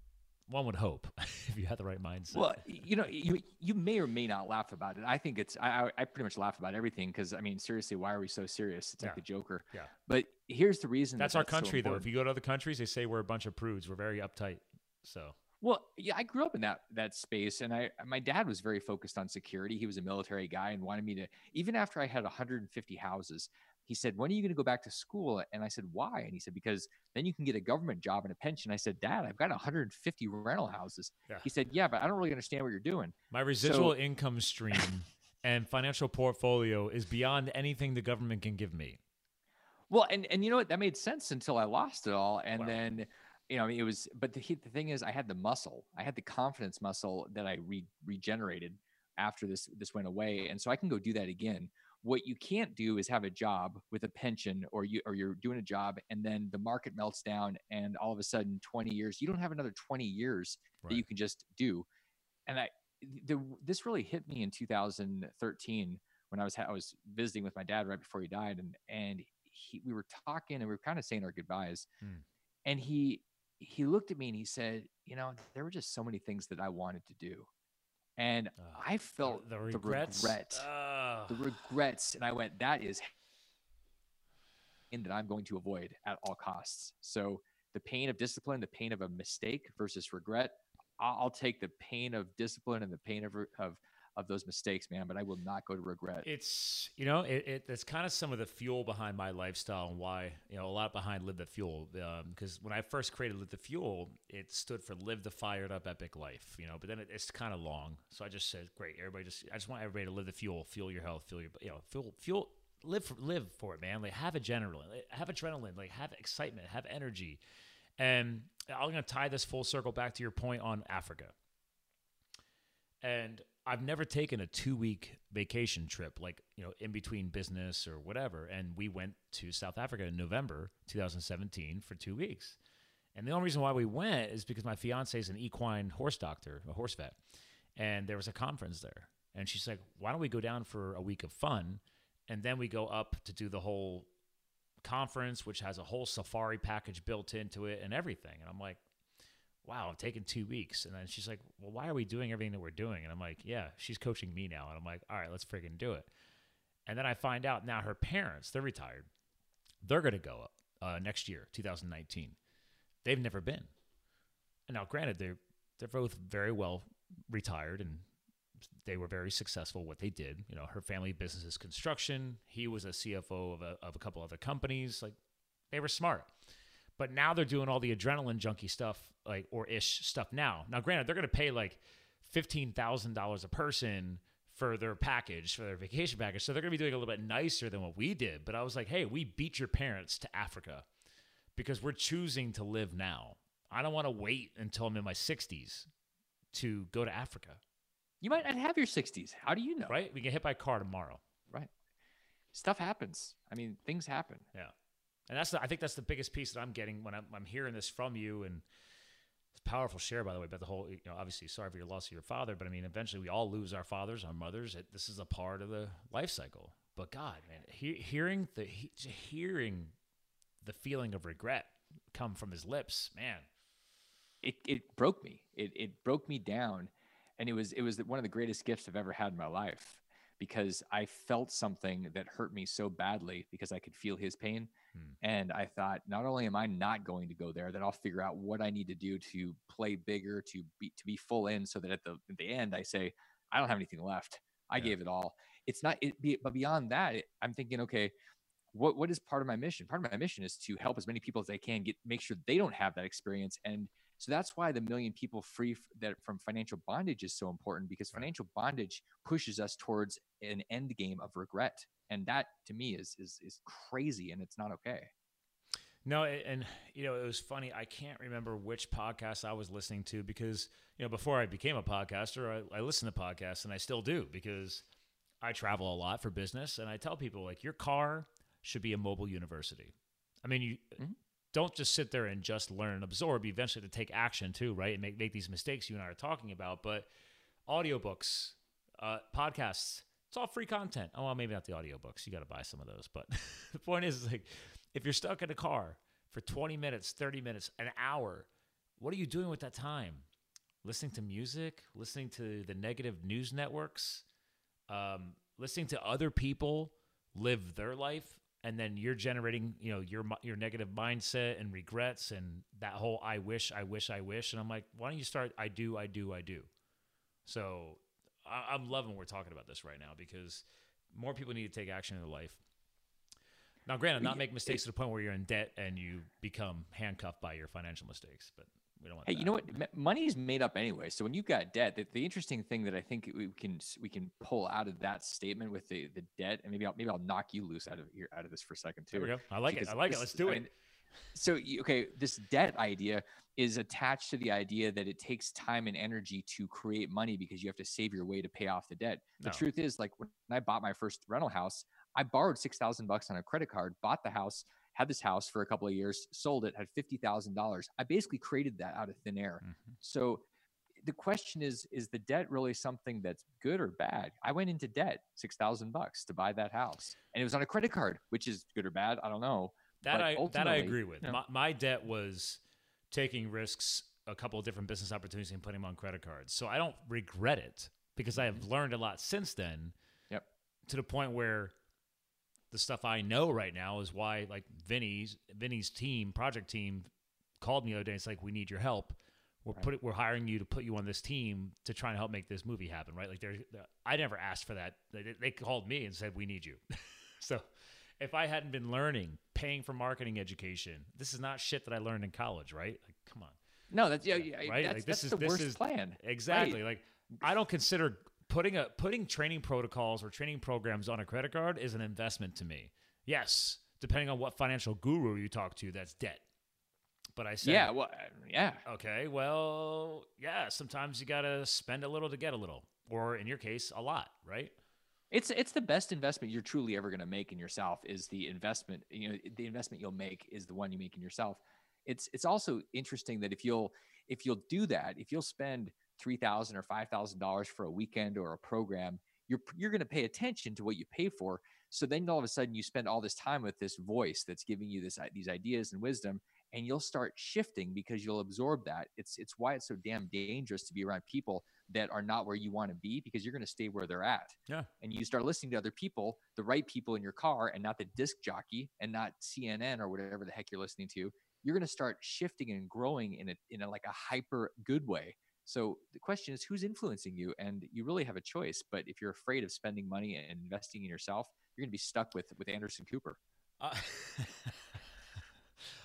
one would hope if you have the right mindset. Well, you know, you you may or may not laugh about it. I think it's I I, pretty much laugh about everything because I mean, seriously, why are we so serious? It's Yeah. like the Joker. Yeah. But here's the reason. that That's our so country, though. If you go to other countries, they say we're a bunch of prudes. We're very uptight. So Well, yeah, I grew up in that that space, and I my dad was very focused on security. He was a military guy and wanted me to even after I had 150 houses. He said, "When are you going to go back to school?" And I said, "Why?" And he said, "Because then you can get a government job and a pension." I said, "Dad, I've got 150 rental houses." Yeah. He said, "Yeah, but I don't really understand what you're doing." my residual So- income stream and financial portfolio is beyond anything the government can give me. Well, and and you know what? That made sense until I lost it all, and Wow. then you know, I mean, it was. But the the thing is, I had the muscle. I had the confidence muscle that I re- regenerated after this this went away, and so I can go do that again. What you can't do is have a job with a pension, or you or you're doing a job, and then the market melts down, and all of a sudden, 20 years, you don't have another 20 years that you can just do. And I, the, this really hit me in 2013 when I was I was visiting with my dad right before he died, and and he, we were talking and we were kind of saying our goodbyes, Hmm. and he he looked at me and he said, you know, there were just so many things that I wanted to do, and Ugh, I felt the the regrets. regret, Ugh. the regrets, and I went, that is that I'm going to avoid at all costs. So the pain of discipline, the pain of a mistake versus regret, I'll, I'll take the pain of discipline and the pain of of of those mistakes, man. But I will not go to regret. It's you know it, it kind of some of the fuel behind my lifestyle and why you know a lot behind Live the Fuel um, because when I first created Live the Fuel it stood for Live the Fired Up Epic Life you know but then it, it's kind of long so I just said great everybody just I just want everybody to live the fuel fuel your health fuel your you know fuel fuel live for, live for it man like have adrenaline have adrenaline like have excitement have energy and I'm gonna tie this full circle back to your point on Africa And I've never taken a two week vacation trip, like, you know, in between business or whatever. And we went to South Africa in November 2017 for two weeks. And the only reason why we went is because my fiance is an equine horse doctor, a horse vet. And there was a conference there. And she's like, why don't we go down for a week of fun? And then we go up to do the whole conference, which has a whole safari package built into it and everything. And I'm like, wow, I'm taking two weeks. And then she's like, well, why are we doing everything that we're doing? And I'm like, yeah, she's coaching me now. And I'm like, all right, let's freaking do it. And then I find out now her parents, they're retired. They're going to go up uh, next year, 2019. They've never been. And now, granted, they're, they're both very well retired and they were very successful what they did. You know, her family business is construction. He was a CFO of a, of a couple other companies. Like, they were smart. But now they're doing all the adrenaline junkie stuff, like or ish stuff now. Now, granted, they're going to pay like fifteen thousand dollars a person for their package, for their vacation package. So they're going to be doing a little bit nicer than what we did. But I was like, hey, we beat your parents to Africa because we're choosing to live now. I don't want to wait until I'm in my 60s to go to Africa. You might not have your 60s. How do you know? Right? We get hit by a car tomorrow. Right. Stuff happens. I mean, things happen. Yeah. And that's the, I think that's the biggest piece that I'm getting when I'm, I'm hearing this from you. And it's powerful share by the way about the whole you know obviously sorry for your loss of your father but I mean eventually we all lose our fathers our mothers. It, this is a part of the life cycle. But God man he, hearing the he, hearing the feeling of regret come from his lips man. It, it broke me. It, it broke me down. And it was it was one of the greatest gifts I've ever had in my life because I felt something that hurt me so badly because I could feel his pain. Hmm. And I thought, not only am I not going to go there, that I'll figure out what I need to do to play bigger, to be to be full in, so that at the at the end I say, I don't have anything left. I yeah. gave it all. It's not it be, but beyond that, it, I'm thinking, okay, what what is part of my mission? Part of my mission is to help as many people as I can get make sure they don't have that experience and so that's why the million people free that from financial bondage is so important because financial bondage pushes us towards an end game of regret, and that to me is is is crazy, and it's not okay. No, and you know it was funny. I can't remember which podcast I was listening to because you know before I became a podcaster, I, I listened to podcasts, and I still do because I travel a lot for business, and I tell people like your car should be a mobile university. I mean, you mm-hmm don't just sit there and just learn and absorb. You Eventually, to take action too, right? And make make these mistakes you and I are talking about. But audiobooks, uh, podcasts, it's all free content. Oh well, maybe not the audiobooks. You got to buy some of those. But the point is, like, if you're stuck in a car for 20 minutes, 30 minutes, an hour, what are you doing with that time? Listening to music, listening to the negative news networks, um, listening to other people live their life and then you're generating you know your your negative mindset and regrets and that whole i wish i wish i wish and i'm like why don't you start i do i do i do? So I, am loving we're talking about this right now because more people need to take action in their life. Now granted not make mistakes to the point where you're in debt and you become handcuffed by your financial mistakes but we don't want. Hey, that. you know what? Money is made up anyway. So when you've got debt, the, the, interesting thing that I think we can we can pull out of that statement with the the debt, and maybe I'll maybe I'll knock you loose out of here out of this for a second too. There we go. I like it. I like this, it. Let's do I it. Mean, so okay, this debt idea is attached to the idea that it takes time and energy to create money because you have to save your way to pay off the debt. The no. truth is, like when I bought my first rental house, I borrowed six thousand bucks on a credit card, bought the house, had this house for a couple of years, sold it, had $50,000. I basically created that out of thin air. Mm-hmm. So the question is is the debt really something that's good or bad? I went into debt, 6,000 bucks to buy that house. And it was on a credit card, which is good or bad, I don't know. That I that I agree with. You know, my, my debt was taking risks a couple of different business opportunities and putting them on credit cards. So I don't regret it because I have mm-hmm. learned a lot since then. Yep. To the point where the stuff I know right now is why like Vinnie's Vinnie's team, project team, called me the other day. It's like we need your help. We're right. put we're hiring you to put you on this team to try and help make this movie happen. Right? Like they're I never asked for that. They, they called me and said we need you. so if I hadn't been learning, paying for marketing education, this is not shit that I learned in college. Right? Like come on. No, that's yeah, yeah right. That's, like, this that's is the worst is, plan. Exactly. Right. Like I don't consider putting a putting training protocols or training programs on a credit card is an investment to me. Yes, depending on what financial guru you talk to, that's debt. But I said, yeah, well, uh, yeah. okay, well, yeah, sometimes you got to spend a little to get a little, or in your case, a lot, right? It's it's the best investment you're truly ever going to make in yourself is the investment. You know, the investment you'll make is the one you make in yourself. It's it's also interesting that if you'll if you'll do that, if you'll spend three thousand or five thousand dollars for a weekend or a program, you're you're going to pay attention to what you pay for. So then all of a sudden you spend all this time with this voice that's giving you this these ideas and wisdom, and you'll start shifting because you'll absorb that. It's it's why it's so damn dangerous to be around people that are not where you want to be because you're going to stay where they're at. Yeah. And you start listening to other people, the right people in your car, and not the disc jockey and not CNN or whatever the heck you're listening to. You're going to start shifting and growing in a in a like a hyper good way. So the question is, who's influencing you? And you really have a choice. But if you're afraid of spending money and investing in yourself, you're going to be stuck with with Anderson Cooper. Uh-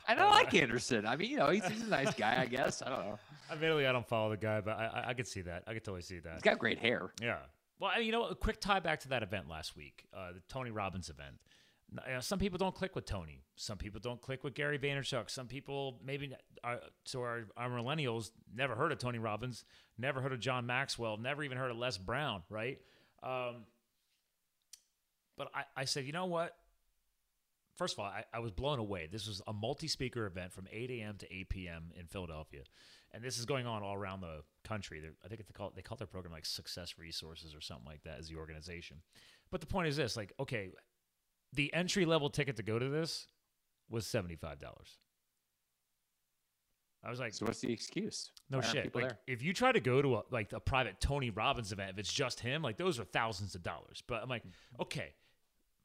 I don't like Anderson. I mean, you know, he's, he's, a nice guy, I guess. I don't know. Admittedly, I don't follow the guy, but I, I, I could see that. I could totally see that. He's got great hair. Yeah. Well, I mean, you know, a quick tie back to that event last week, uh, the Tony Robbins event. You know, some people don't click with Tony. Some people don't click with Gary Vaynerchuk. Some people maybe are, so our, our millennials never heard of Tony Robbins, never heard of John Maxwell, never even heard of Les Brown, right? Um, but I, I said, you know what? first of all, I, I was blown away. This was a multi-speaker event from 8 a.m. to 8 p.m. in Philadelphia, and this is going on all around the country. They're, I think they call they call their program like Success Resources or something like that as the organization. But the point is this: like, okay, the entry level ticket to go to this was seventy five dollars. I was like, so what's the excuse? No shit. Like, if you try to go to a, like a private Tony Robbins event, if it's just him, like those are thousands of dollars. But I'm like, mm-hmm. okay,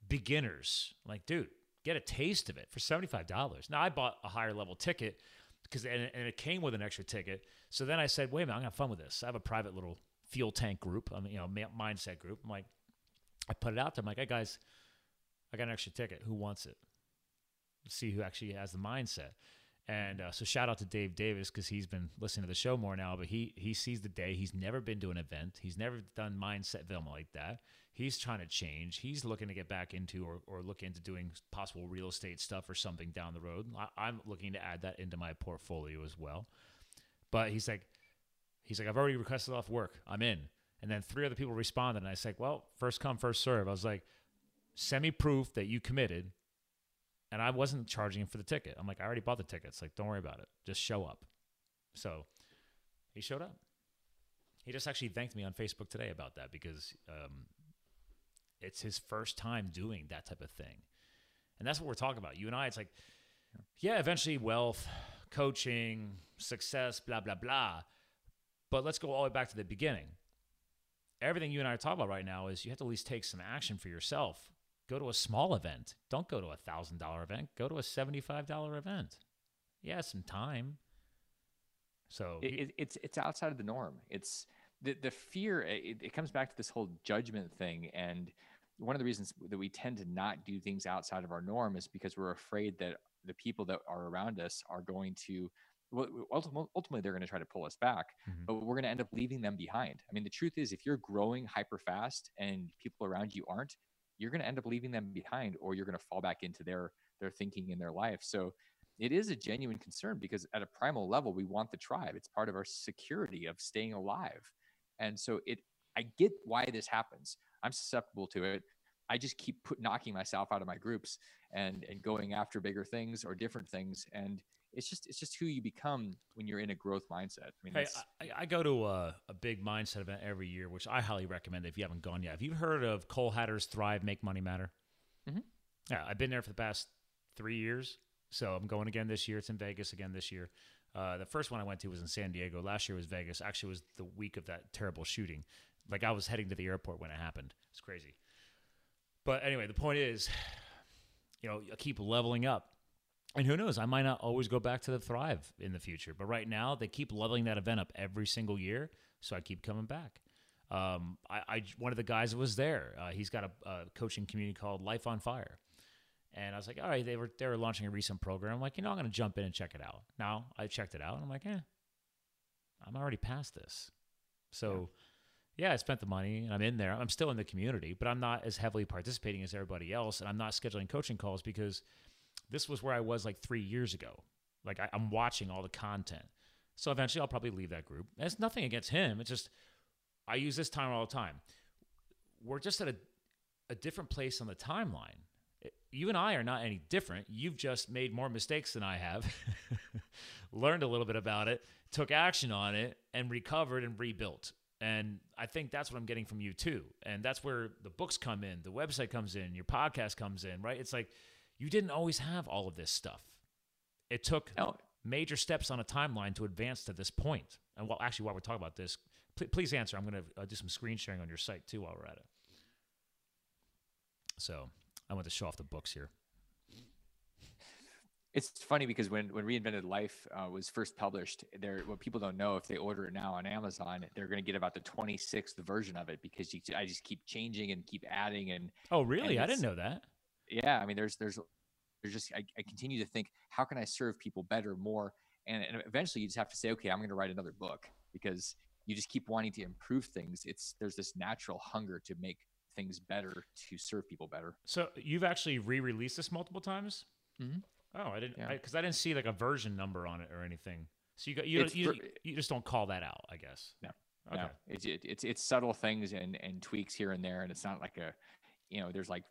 beginners, like, dude, get a taste of it for $75. Now, I bought a higher level ticket because and, and it came with an extra ticket. So then I said, wait a minute, I'm going to have fun with this. I have a private little fuel tank group, I mean, you know, mindset group. I'm like, I put it out there. I'm like, hey, guys, I got an extra ticket. Who wants it? Let's see who actually has the mindset. And uh, so shout out to Dave Davis because he's been listening to the show more now. But he he sees the day. He's never been to an event. He's never done mindset film like that. He's trying to change. He's looking to get back into or, or look into doing possible real estate stuff or something down the road. I, I'm looking to add that into my portfolio as well. But he's like, he's like, I've already requested off work. I'm in. And then three other people responded, and I said, well, first come, first serve. I was like, send me proof that you committed. And I wasn't charging him for the ticket. I'm like, I already bought the tickets. Like, don't worry about it. Just show up. So he showed up. He just actually thanked me on Facebook today about that because um, it's his first time doing that type of thing. And that's what we're talking about. You and I, it's like, yeah, eventually wealth, coaching, success, blah, blah, blah. But let's go all the way back to the beginning. Everything you and I are talking about right now is you have to at least take some action for yourself. Go to a small event. Don't go to a $1,000 event. Go to a $75 event. Yeah, some time. So it, it, it's it's outside of the norm. It's the the fear. It, it comes back to this whole judgment thing, and one of the reasons that we tend to not do things outside of our norm is because we're afraid that the people that are around us are going to well, ultimately they're going to try to pull us back mm-hmm. but we're going to end up leaving them behind i mean the truth is if you're growing hyper fast and people around you aren't you're going to end up leaving them behind or you're going to fall back into their their thinking in their life. So it is a genuine concern because at a primal level we want the tribe. It's part of our security of staying alive. And so it i get why this happens. I'm susceptible to it. I just keep put, knocking myself out of my groups and and going after bigger things or different things, and it's just it's just who you become when you're in a growth mindset. I mean, hey, I, I, go to a, a, big mindset event every year, which I highly recommend if you haven't gone yet. Have you heard of Cole Hatter's Thrive, Make Money Matter? Mm-hmm. Yeah, I've been there for the past three years, so I'm going again this year. It's in Vegas again this year. Uh, the first one I went to was in San Diego. Last year was Vegas. Actually, was the week of that terrible shooting. Like I was heading to the airport when it happened. It's crazy. But anyway, the point is, you know, keep leveling up. And who knows, I might not always go back to the Thrive in the future. But right now, they keep leveling that event up every single year. So I keep coming back. Um, I, I, one of the guys that was there, uh, he's got a, a, coaching community called Life on Fire. And I was like, all right, they were they were launching a recent program. I'm like, you know, I'm going to jump in and check it out. Now I checked it out, and I'm like, eh, I'm already past this. So yeah, I spent the money and I'm in there. I'm still in the community, but I'm not as heavily participating as everybody else. And I'm not scheduling coaching calls because this was where I was like three years ago. Like I, I'm watching all the content. So eventually I'll probably leave that group. And it's nothing against him. It's just I use this time all the time. We're just at a, a different place on the timeline. You and I are not any different. You've just made more mistakes than I have, learned a little bit about it, took action on it, and recovered and rebuilt. And I think that's what I'm getting from you too. And that's where the books come in, the website comes in, your podcast comes in, right? It's like you didn't always have all of this stuff. It took No. major steps on a timeline to advance to this point. And well, actually, while we're talking about this, pl- please answer. I'm going to uh, do some screen sharing on your site too while we're at it. So I want to show off the books here. It's funny because when when Reinvented Life uh, was first published, there what people don't know if they order it now on Amazon, they're going to get about the 26th version of it because you, I just keep changing and keep adding and Oh, really? I didn't know that. Yeah i mean there's there's there's just I, I continue to think how can i serve people better more and, and eventually you just have to say okay i'm going to write another book because you just keep wanting to improve things it's there's this natural hunger to make things better to serve people better So you've actually re-released this multiple times? Mhm. Oh, I didn't, Yeah. because I, didn't see like a version number on it or anything. So you got you you, you just don't call that out, I guess. No. Okay. no it's it, it's it's subtle things and and tweaks here and there and it's not like a you know there's like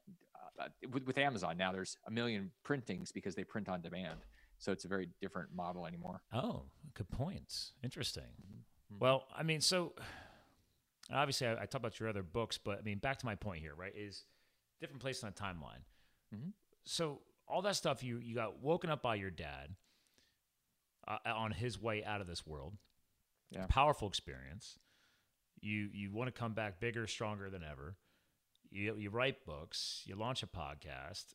with, with amazon now there's a million printings because they print on demand so it's a very different model anymore Oh, good points. Interesting. Mhm. Well, I mean, so obviously I, I talked about your other books, but I mean, back to my point here, right? Is different place on the timeline. Mhm. So all that stuff you you got woken up by your dad uh, on his way out of this world. Yeah. Powerful experience. You you want to come back bigger, stronger than ever. You you write books. You launch a podcast.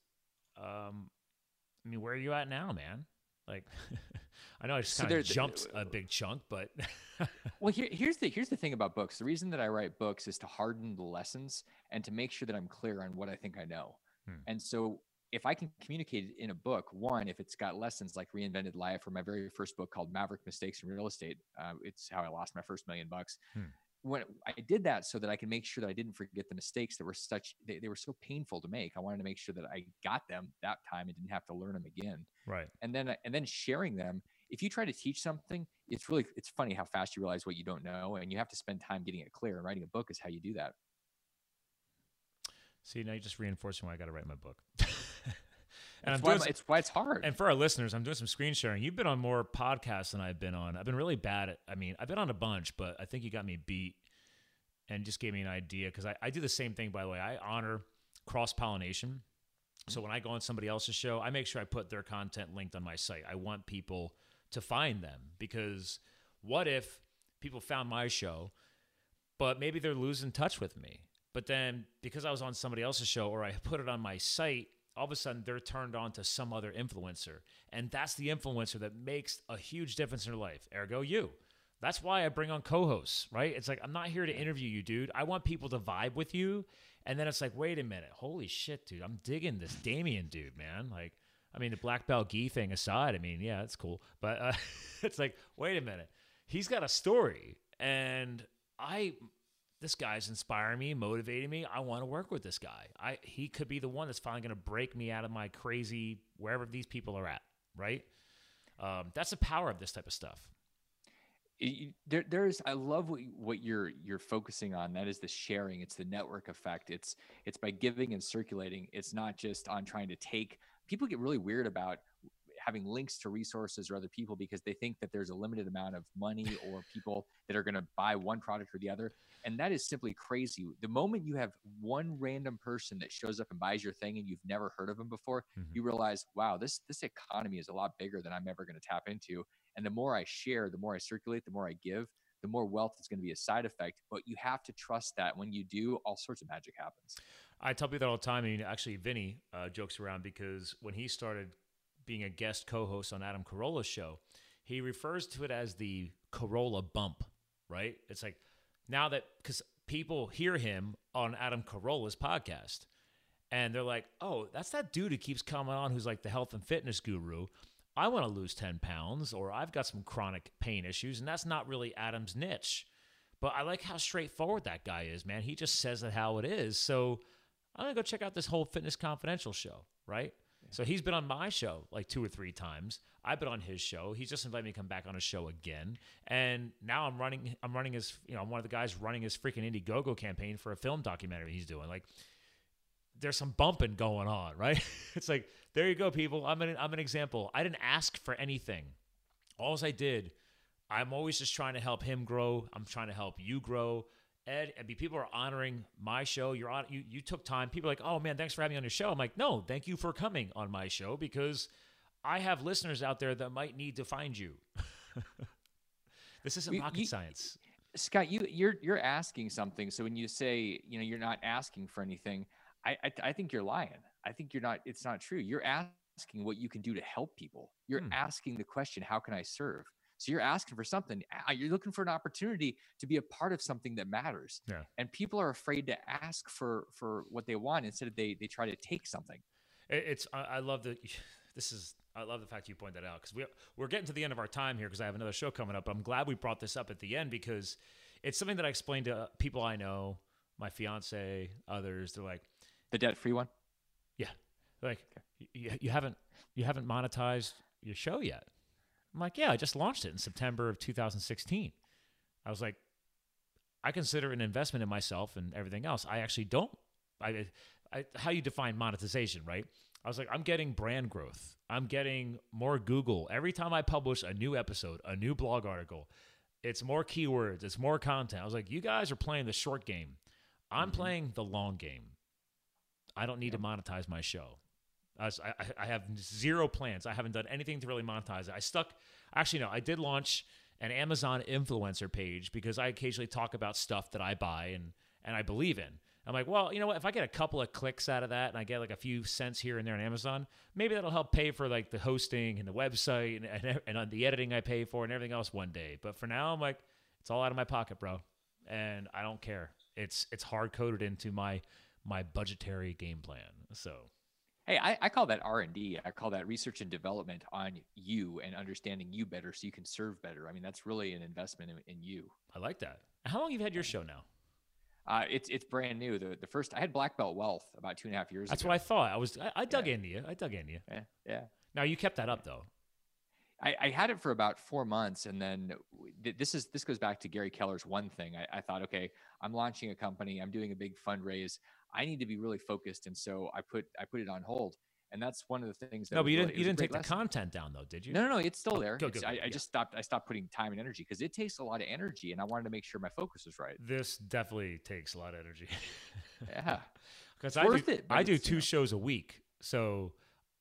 Um, I mean, where are you at now, man? Like, I know I just So kind of jumped a big chunk, but Well, here, here's the here's the thing about books. The reason that I write books is to harden the lessons and to make sure that I'm clear on what I think I know. Hmm. And so, if I can communicate it in a book, one, if it's got lessons like Reinvented Life or my very first book called Maverick Mistakes in Real Estate, uh, it's how I lost my first million bucks. Hmm. When I did that, so that I could make sure that I didn't forget the mistakes that were such they, they were so painful to make. I wanted to make sure that I got them that time and didn't have to learn them again right. and then and then sharing them if you try to teach something it's really it's funny how fast you realize what you don't know and you have to spend time getting it clear and writing a book is how you do that See, now you're just reinforcing why I got to write my book. and it's I'm why, doing, it's why it's hard and for our listeners, I'm doing some screen sharing. You've been on more podcasts than I've been on. I've been really bad at. I mean, I've been on a bunch, but I think you got me beat, and just gave me an idea because I, I do the same thing. By the way, I honor cross pollination. So when I go on somebody else's show, I make sure I put their content linked on my site. I want people to find them because what if people found my show, but maybe they're losing touch with me? But then because I was on somebody else's show or I put it on my site, all of a sudden they're turned on to some other influencer. And that's the influencer that makes a huge difference in their life. Ergo, you. That's why I bring on co hosts, right? It's like, I'm not here to interview you, dude. I want people to vibe with you. And then it's like, wait a minute. Holy shit, dude. I'm digging this Damion dude, man. Like, I mean, the black belt gi thing aside, I mean, yeah, it's cool. But uh, it's like, wait a minute. He's got a story. And I, this guy's inspiring me, motivating me. I want to work with this guy. I he could be the one that's finally going to break me out of my crazy wherever these people are at, right? Um, that's the power of this type of stuff. It- there, there's i love what, what you're you're focusing on that is the sharing it's the network effect it's it's by giving and circulating it's not just on trying to take people get really weird about having links to resources or other people because they think that there's a limited amount of money or people that are going to buy one product or the other and that is simply crazy the moment you have one random person that shows up and buys your thing and you've never heard of them before Mhm. you realize wow this this economy is a lot bigger than i'm ever going to tap into and the more I share, the more I circulate, the more I give, the more wealth is going to be a side effect. But you have to trust that when you do, all sorts of magic happens. I tell people that all the time. I mean, actually, Vinnie uh, jokes around because when he started being a guest co-host on Adam Carolla's show, he refers to it as the Corolla bump. Right? It's like now that because people hear him on Adam Carolla's podcast, and they're like, "Oh, that's that dude who keeps coming on, who's like the health and fitness guru." I want to lose 10 pounds, or I've got some chronic pain issues, and that's not really Adam's niche. But I like how straightforward that guy is, man. He just says it how it is. So I'm gonna go check out this whole Fitness Confidential show, right? So he's been on my show like two or three times. I've been on his show. He's just invited me to come back on his show again. And now I'm running. I'm running his. You know, I'm one of the guys running his freaking Indiegogo campaign for a film documentary he's doing. Like, there's some bumping going on, right? it's like there you go, people. I'm an I'm an example. I didn't ask for anything. All I did, I'm always just trying to help him grow. I'm trying to help you grow. Ed, I mean, people are honoring my show. You're on. You you took time. People are like, oh man, thanks for having me on your show. I'm like, no, thank you for coming on my show because I have listeners out there that might need to find you. this isn't You- rocket you- science. Scott, you you're you're asking something. So when you say you know you're not asking for anything, I I, I think you're lying. I think you're not. It's not true. You're asking what you can do to help people. You're Hmm. asking the question, how can I serve? So you're asking for something. Uh, You're looking for an opportunity to be a part of something that matters. Yeah. And people are afraid to ask for for what they want instead of they they try to take something. It's I, love that. This is I love the fact you point that out because we we're getting to the end of our time here because I have another show coming up. I'm glad we brought this up at the end because it's something that I explained to people I know, my fiance, others. They're like, The debt free one. yeah, like you, you haven't you haven't monetized your show yet. I'm like, yeah, I just launched it in September of 2016. I was like, I consider it an investment in myself and everything else. I actually don't. I, I how you define monetization, right? I was like, I'm getting brand growth. I'm getting more Google every time I publish a new episode, a new blog article. It's more keywords, it's more content. I was like, you guys are playing the short game. I'm mm-hmm. playing the long game. I don't need to monetize my show. I, was- I, I- I have zero plans. I haven't done anything to really monetize it. I stuck, actually, no, I did launch an Amazon influencer page because I occasionally talk about stuff that I buy and, and I believe in. I'm like, well, you know what? If I get a couple of clicks out of that and I get like a few cents here and there on Amazon, maybe that'll help pay for like the hosting and the website and, and, and on the editing I pay for and everything else one day. But for now, I'm like, it's all out of my pocket, bro. And I don't care. It's it's hard coded into my my budgetary game plan. So Hey, I, I call that R and D. I call that research and development on you and understanding you better, so you can serve better. I mean, that's really an investment in, in you. I like that. How long you had your show now? Uh, it's it's brand new. The the first I had Black Belt Wealth about two and a half years That's ago. what I thought. I was I, I dug Yeah. into you. I dug into you. Yeah, yeah. Now you kept that up though. I, I had it for about four months, and then th- this is this goes back to Gary Keller's one thing. I, I thought, okay, I'm launching a company. I'm doing a big fundraise. I need to be really focused, and so I put I put it on hold. And that's one of the things that No, but you really- didn't you didn't take great the content down though, did you? No, no, no, it's still there. It's- good, I, good, I just stopped. I stopped putting time and energy because it takes a lot of energy, and I wanted to make sure my focus was right. This definitely takes a lot of energy. Yeah, Because I do, it, I do two know. shows a week. So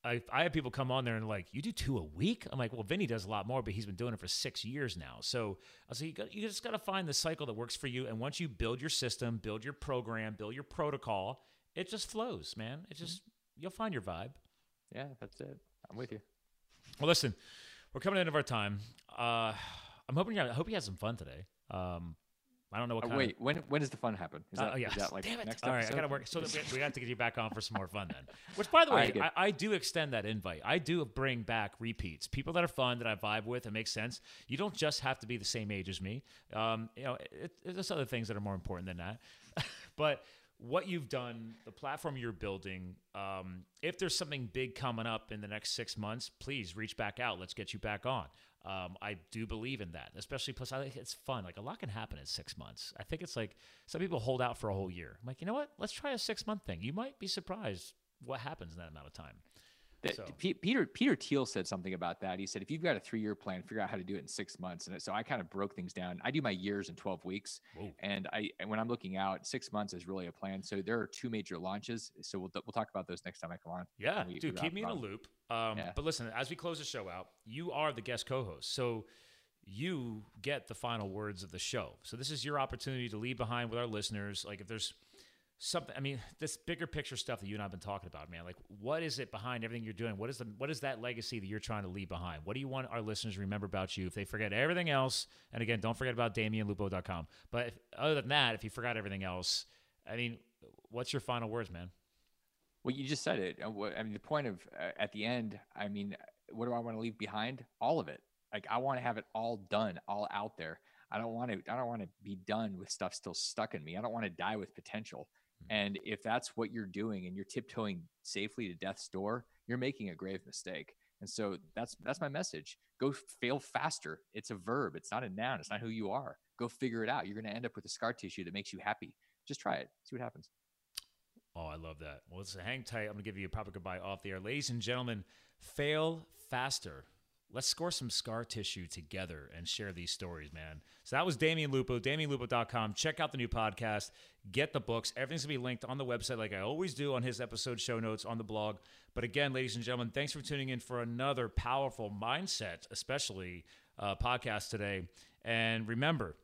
I, I have people come on there and like, you do two a week? I'm like, well, Vinnie does a lot more, but he's been doing it for six years now. So I was like, you, got, you just got to find the cycle that works for you. And once you build your system, build your program, build your protocol, it just flows, man. It just, you'll find your vibe. yeah, that's it. I'm with you. Well, listen, we're coming to the end of our time. Uh, I'm hoping you, I hope you had some fun today. Um, I don't know what Uh, kind wait, when when does the fun happen? Is Uh, that, oh, is yes. that like Damn it. next All right, I gotta work. So we, we have to get you back on for some more fun then. Which, by the way, good. I, I do extend that invite. I do bring back repeats, people that are fun that I vibe with and make sense. You don't just have to be the same age as me. Um, you know, it, it, there's other things that are more important than that. but what you've done, the platform you're building, um, if there's something big coming up in the next six months, please reach back out. Let's get you back on. Um, I do believe in that, especially plus I think it's fun. Like a lot can happen in six months. I think it's like some people hold out for a whole year. I'm like, you know what? Let's try a six month thing. You might be surprised what happens in that amount of time. So- Pe- Peter Peter Thiel said something about that. He said, if you've got a three year plan, figure out how to do it in six months. And so I kind of broke things down. I do my years in twelve weeks, Whoa. and I and when I'm looking out, six months is really a plan. So there are two major launches. So we'll we'll talk about those next time I come on. Yeah, we dude, keep me in a loop. Um, Yeah. But listen, as we close the show out, you are the guest co-host, so you get the final words of the show. So this is your opportunity to leave behind with our listeners. Like, if there's something, I mean, this bigger picture stuff that you and I've been talking about, man. Like, what is it behind everything you're doing? What is the what is that legacy that you're trying to leave behind? What do you want our listeners to remember about you if they forget everything else? And again, don't forget about DamionLupo.com. But if, other than that, if you forgot everything else, I mean, what's your final words, man? Well, you just said it. Uh, I mean, the point of uh, at the end. I mean, what do I want to leave behind? All of it. Like I want to have it all done, all out there. I don't want to. I don't want to be done with stuff still stuck in me. I don't want to die with potential. Mm-hmm. And if that's what you're doing and you're tiptoeing safely to death's door, you're making a grave mistake. And so that's that's my message. Go fail faster. It's a verb. It's not a noun. It's not who you are. Go figure it out. You're going to end up with a scar tissue that makes you happy. Just try it. See what happens. Oh, I love that. Well, let's hang tight. I'm going to give you a proper goodbye off the air. Ladies and gentlemen, fail faster. Let's score some scar tissue together and share these stories, man. So that was Damion Lupo, DamionLupo.com. Check out the new podcast, get the books. Everything's going to be linked on the website, like I always do on his episode show notes on the blog. But again, ladies and gentlemen, thanks for tuning in for another powerful mindset, especially uh, podcast today. And remember,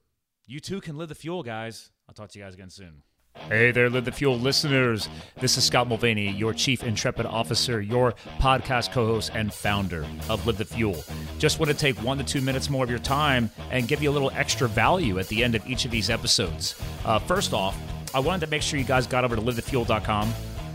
you too can live the fuel, guys. I'll talk to you guys again soon. Hey there, Live the Fuel listeners. This is Scott Mulvaney, your Chief Intrepid Officer, your podcast co host, and founder of Live the Fuel. Just want to take one to two minutes more of your time and give you a little extra value at the end of each of these episodes. Uh, first off, I wanted to make sure you guys got over to livethefuel.com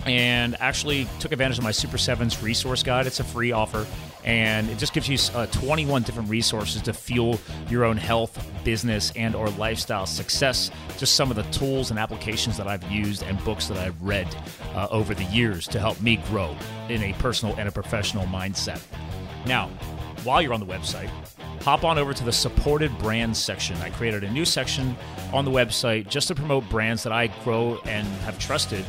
and actually took advantage of my Super Sevens resource guide. It's a free offer, and it just gives you uh, 21 different resources to fuel your own health, business, and or lifestyle success. Just some of the tools and applications that I've used and books that I've read uh, over the years to help me grow in a personal and a professional mindset. Now, while you're on the website, hop on over to the supported brands section. I created a new section on the website just to promote brands that I grow and have trusted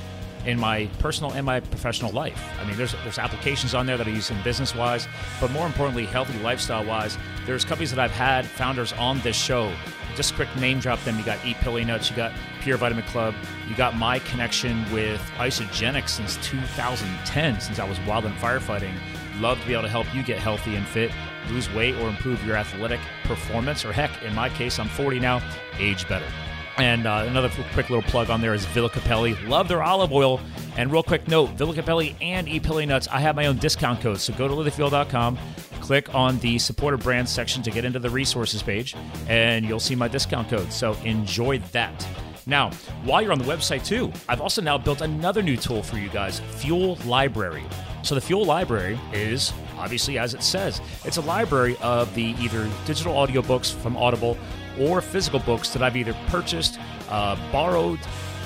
in my personal and my professional life. I mean, there's there's applications on there that I use in business wise, but more importantly, healthy lifestyle wise. There's companies that I've had founders on this show. Just quick name drop them. You got Eat Pilly Nuts, you got Pure Vitamin Club, you got my connection with Isagenix since 2010, since I was wild and firefighting. Love to be able to help you get healthy and fit, lose weight, or improve your athletic performance, or heck, in my case, I'm 40 now, age better. And uh, another quick little plug on there is Villa Cappelli. Love their olive oil. And real quick note Villa Cappelli and Eat Pilly Nuts, I have my own discount code. So go to livethefuel.com, click on the supported brands section to get into the resources page, and you'll see my discount code. So enjoy that. Now, while you're on the website too, I've also now built another new tool for you guys Fuel Library. So the Fuel Library is obviously as it says, it's a library of the either digital audiobooks from Audible or physical books that I've either purchased, uh, borrowed,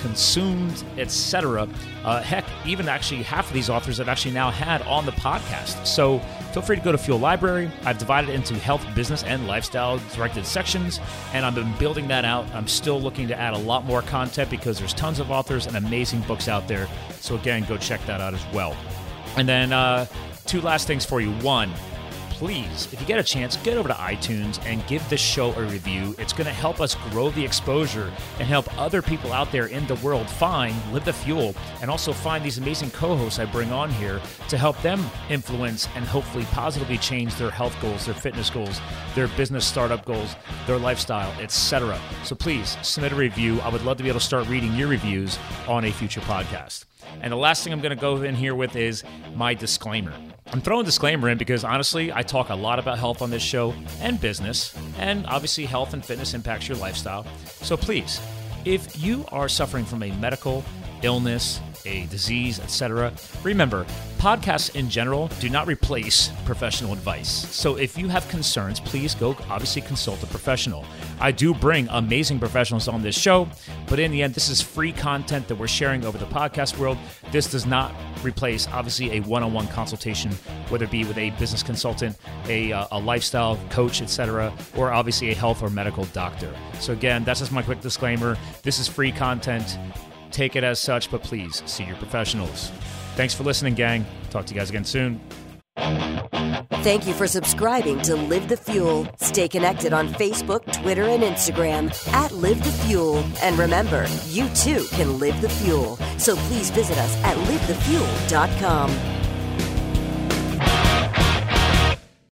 consumed, etc. Uh, heck, even actually half of these authors I've actually now had on the podcast. So feel free to go to Fuel Library. I've divided it into health, business, and lifestyle directed sections, and I've been building that out. I'm still looking to add a lot more content because there's tons of authors and amazing books out there. So again, go check that out as well. And then uh, two last things for you. One, please, if you get a chance, get over to iTunes and give this show a review. It's going to help us grow the exposure and help other people out there in the world find Live the Fuel and also find these amazing co hosts I bring on here to help them influence and hopefully positively change their health goals, their fitness goals, their business startup goals, their lifestyle, etc. So please submit a review. I would love to be able to start reading your reviews on a future podcast. And the last thing I'm going to go in here with is my disclaimer. I'm throwing disclaimer in because honestly, I talk a lot about health on this show and business, and obviously, health and fitness impacts your lifestyle. So please, if you are suffering from a medical illness, a disease, etc., remember, podcasts in general do not replace professional advice. So if you have concerns, please go obviously consult a professional. I do bring amazing professionals on this show, but in the end, this is free content that we're sharing over the podcast world. This does not replace obviously a one-on-one consultation, whether it be with a business consultant, a, uh, a lifestyle coach, etc., or obviously a health or medical doctor. So again, that's just my quick disclaimer. This is free content. Take it as such, but please see your professionals. Thanks for listening, gang. Talk to you guys again soon. Thank you for subscribing to Live the Fuel. Stay connected on Facebook, Twitter, and Instagram at Live the Fuel. And remember, you too can live the fuel. So please visit us at livethefuel.com.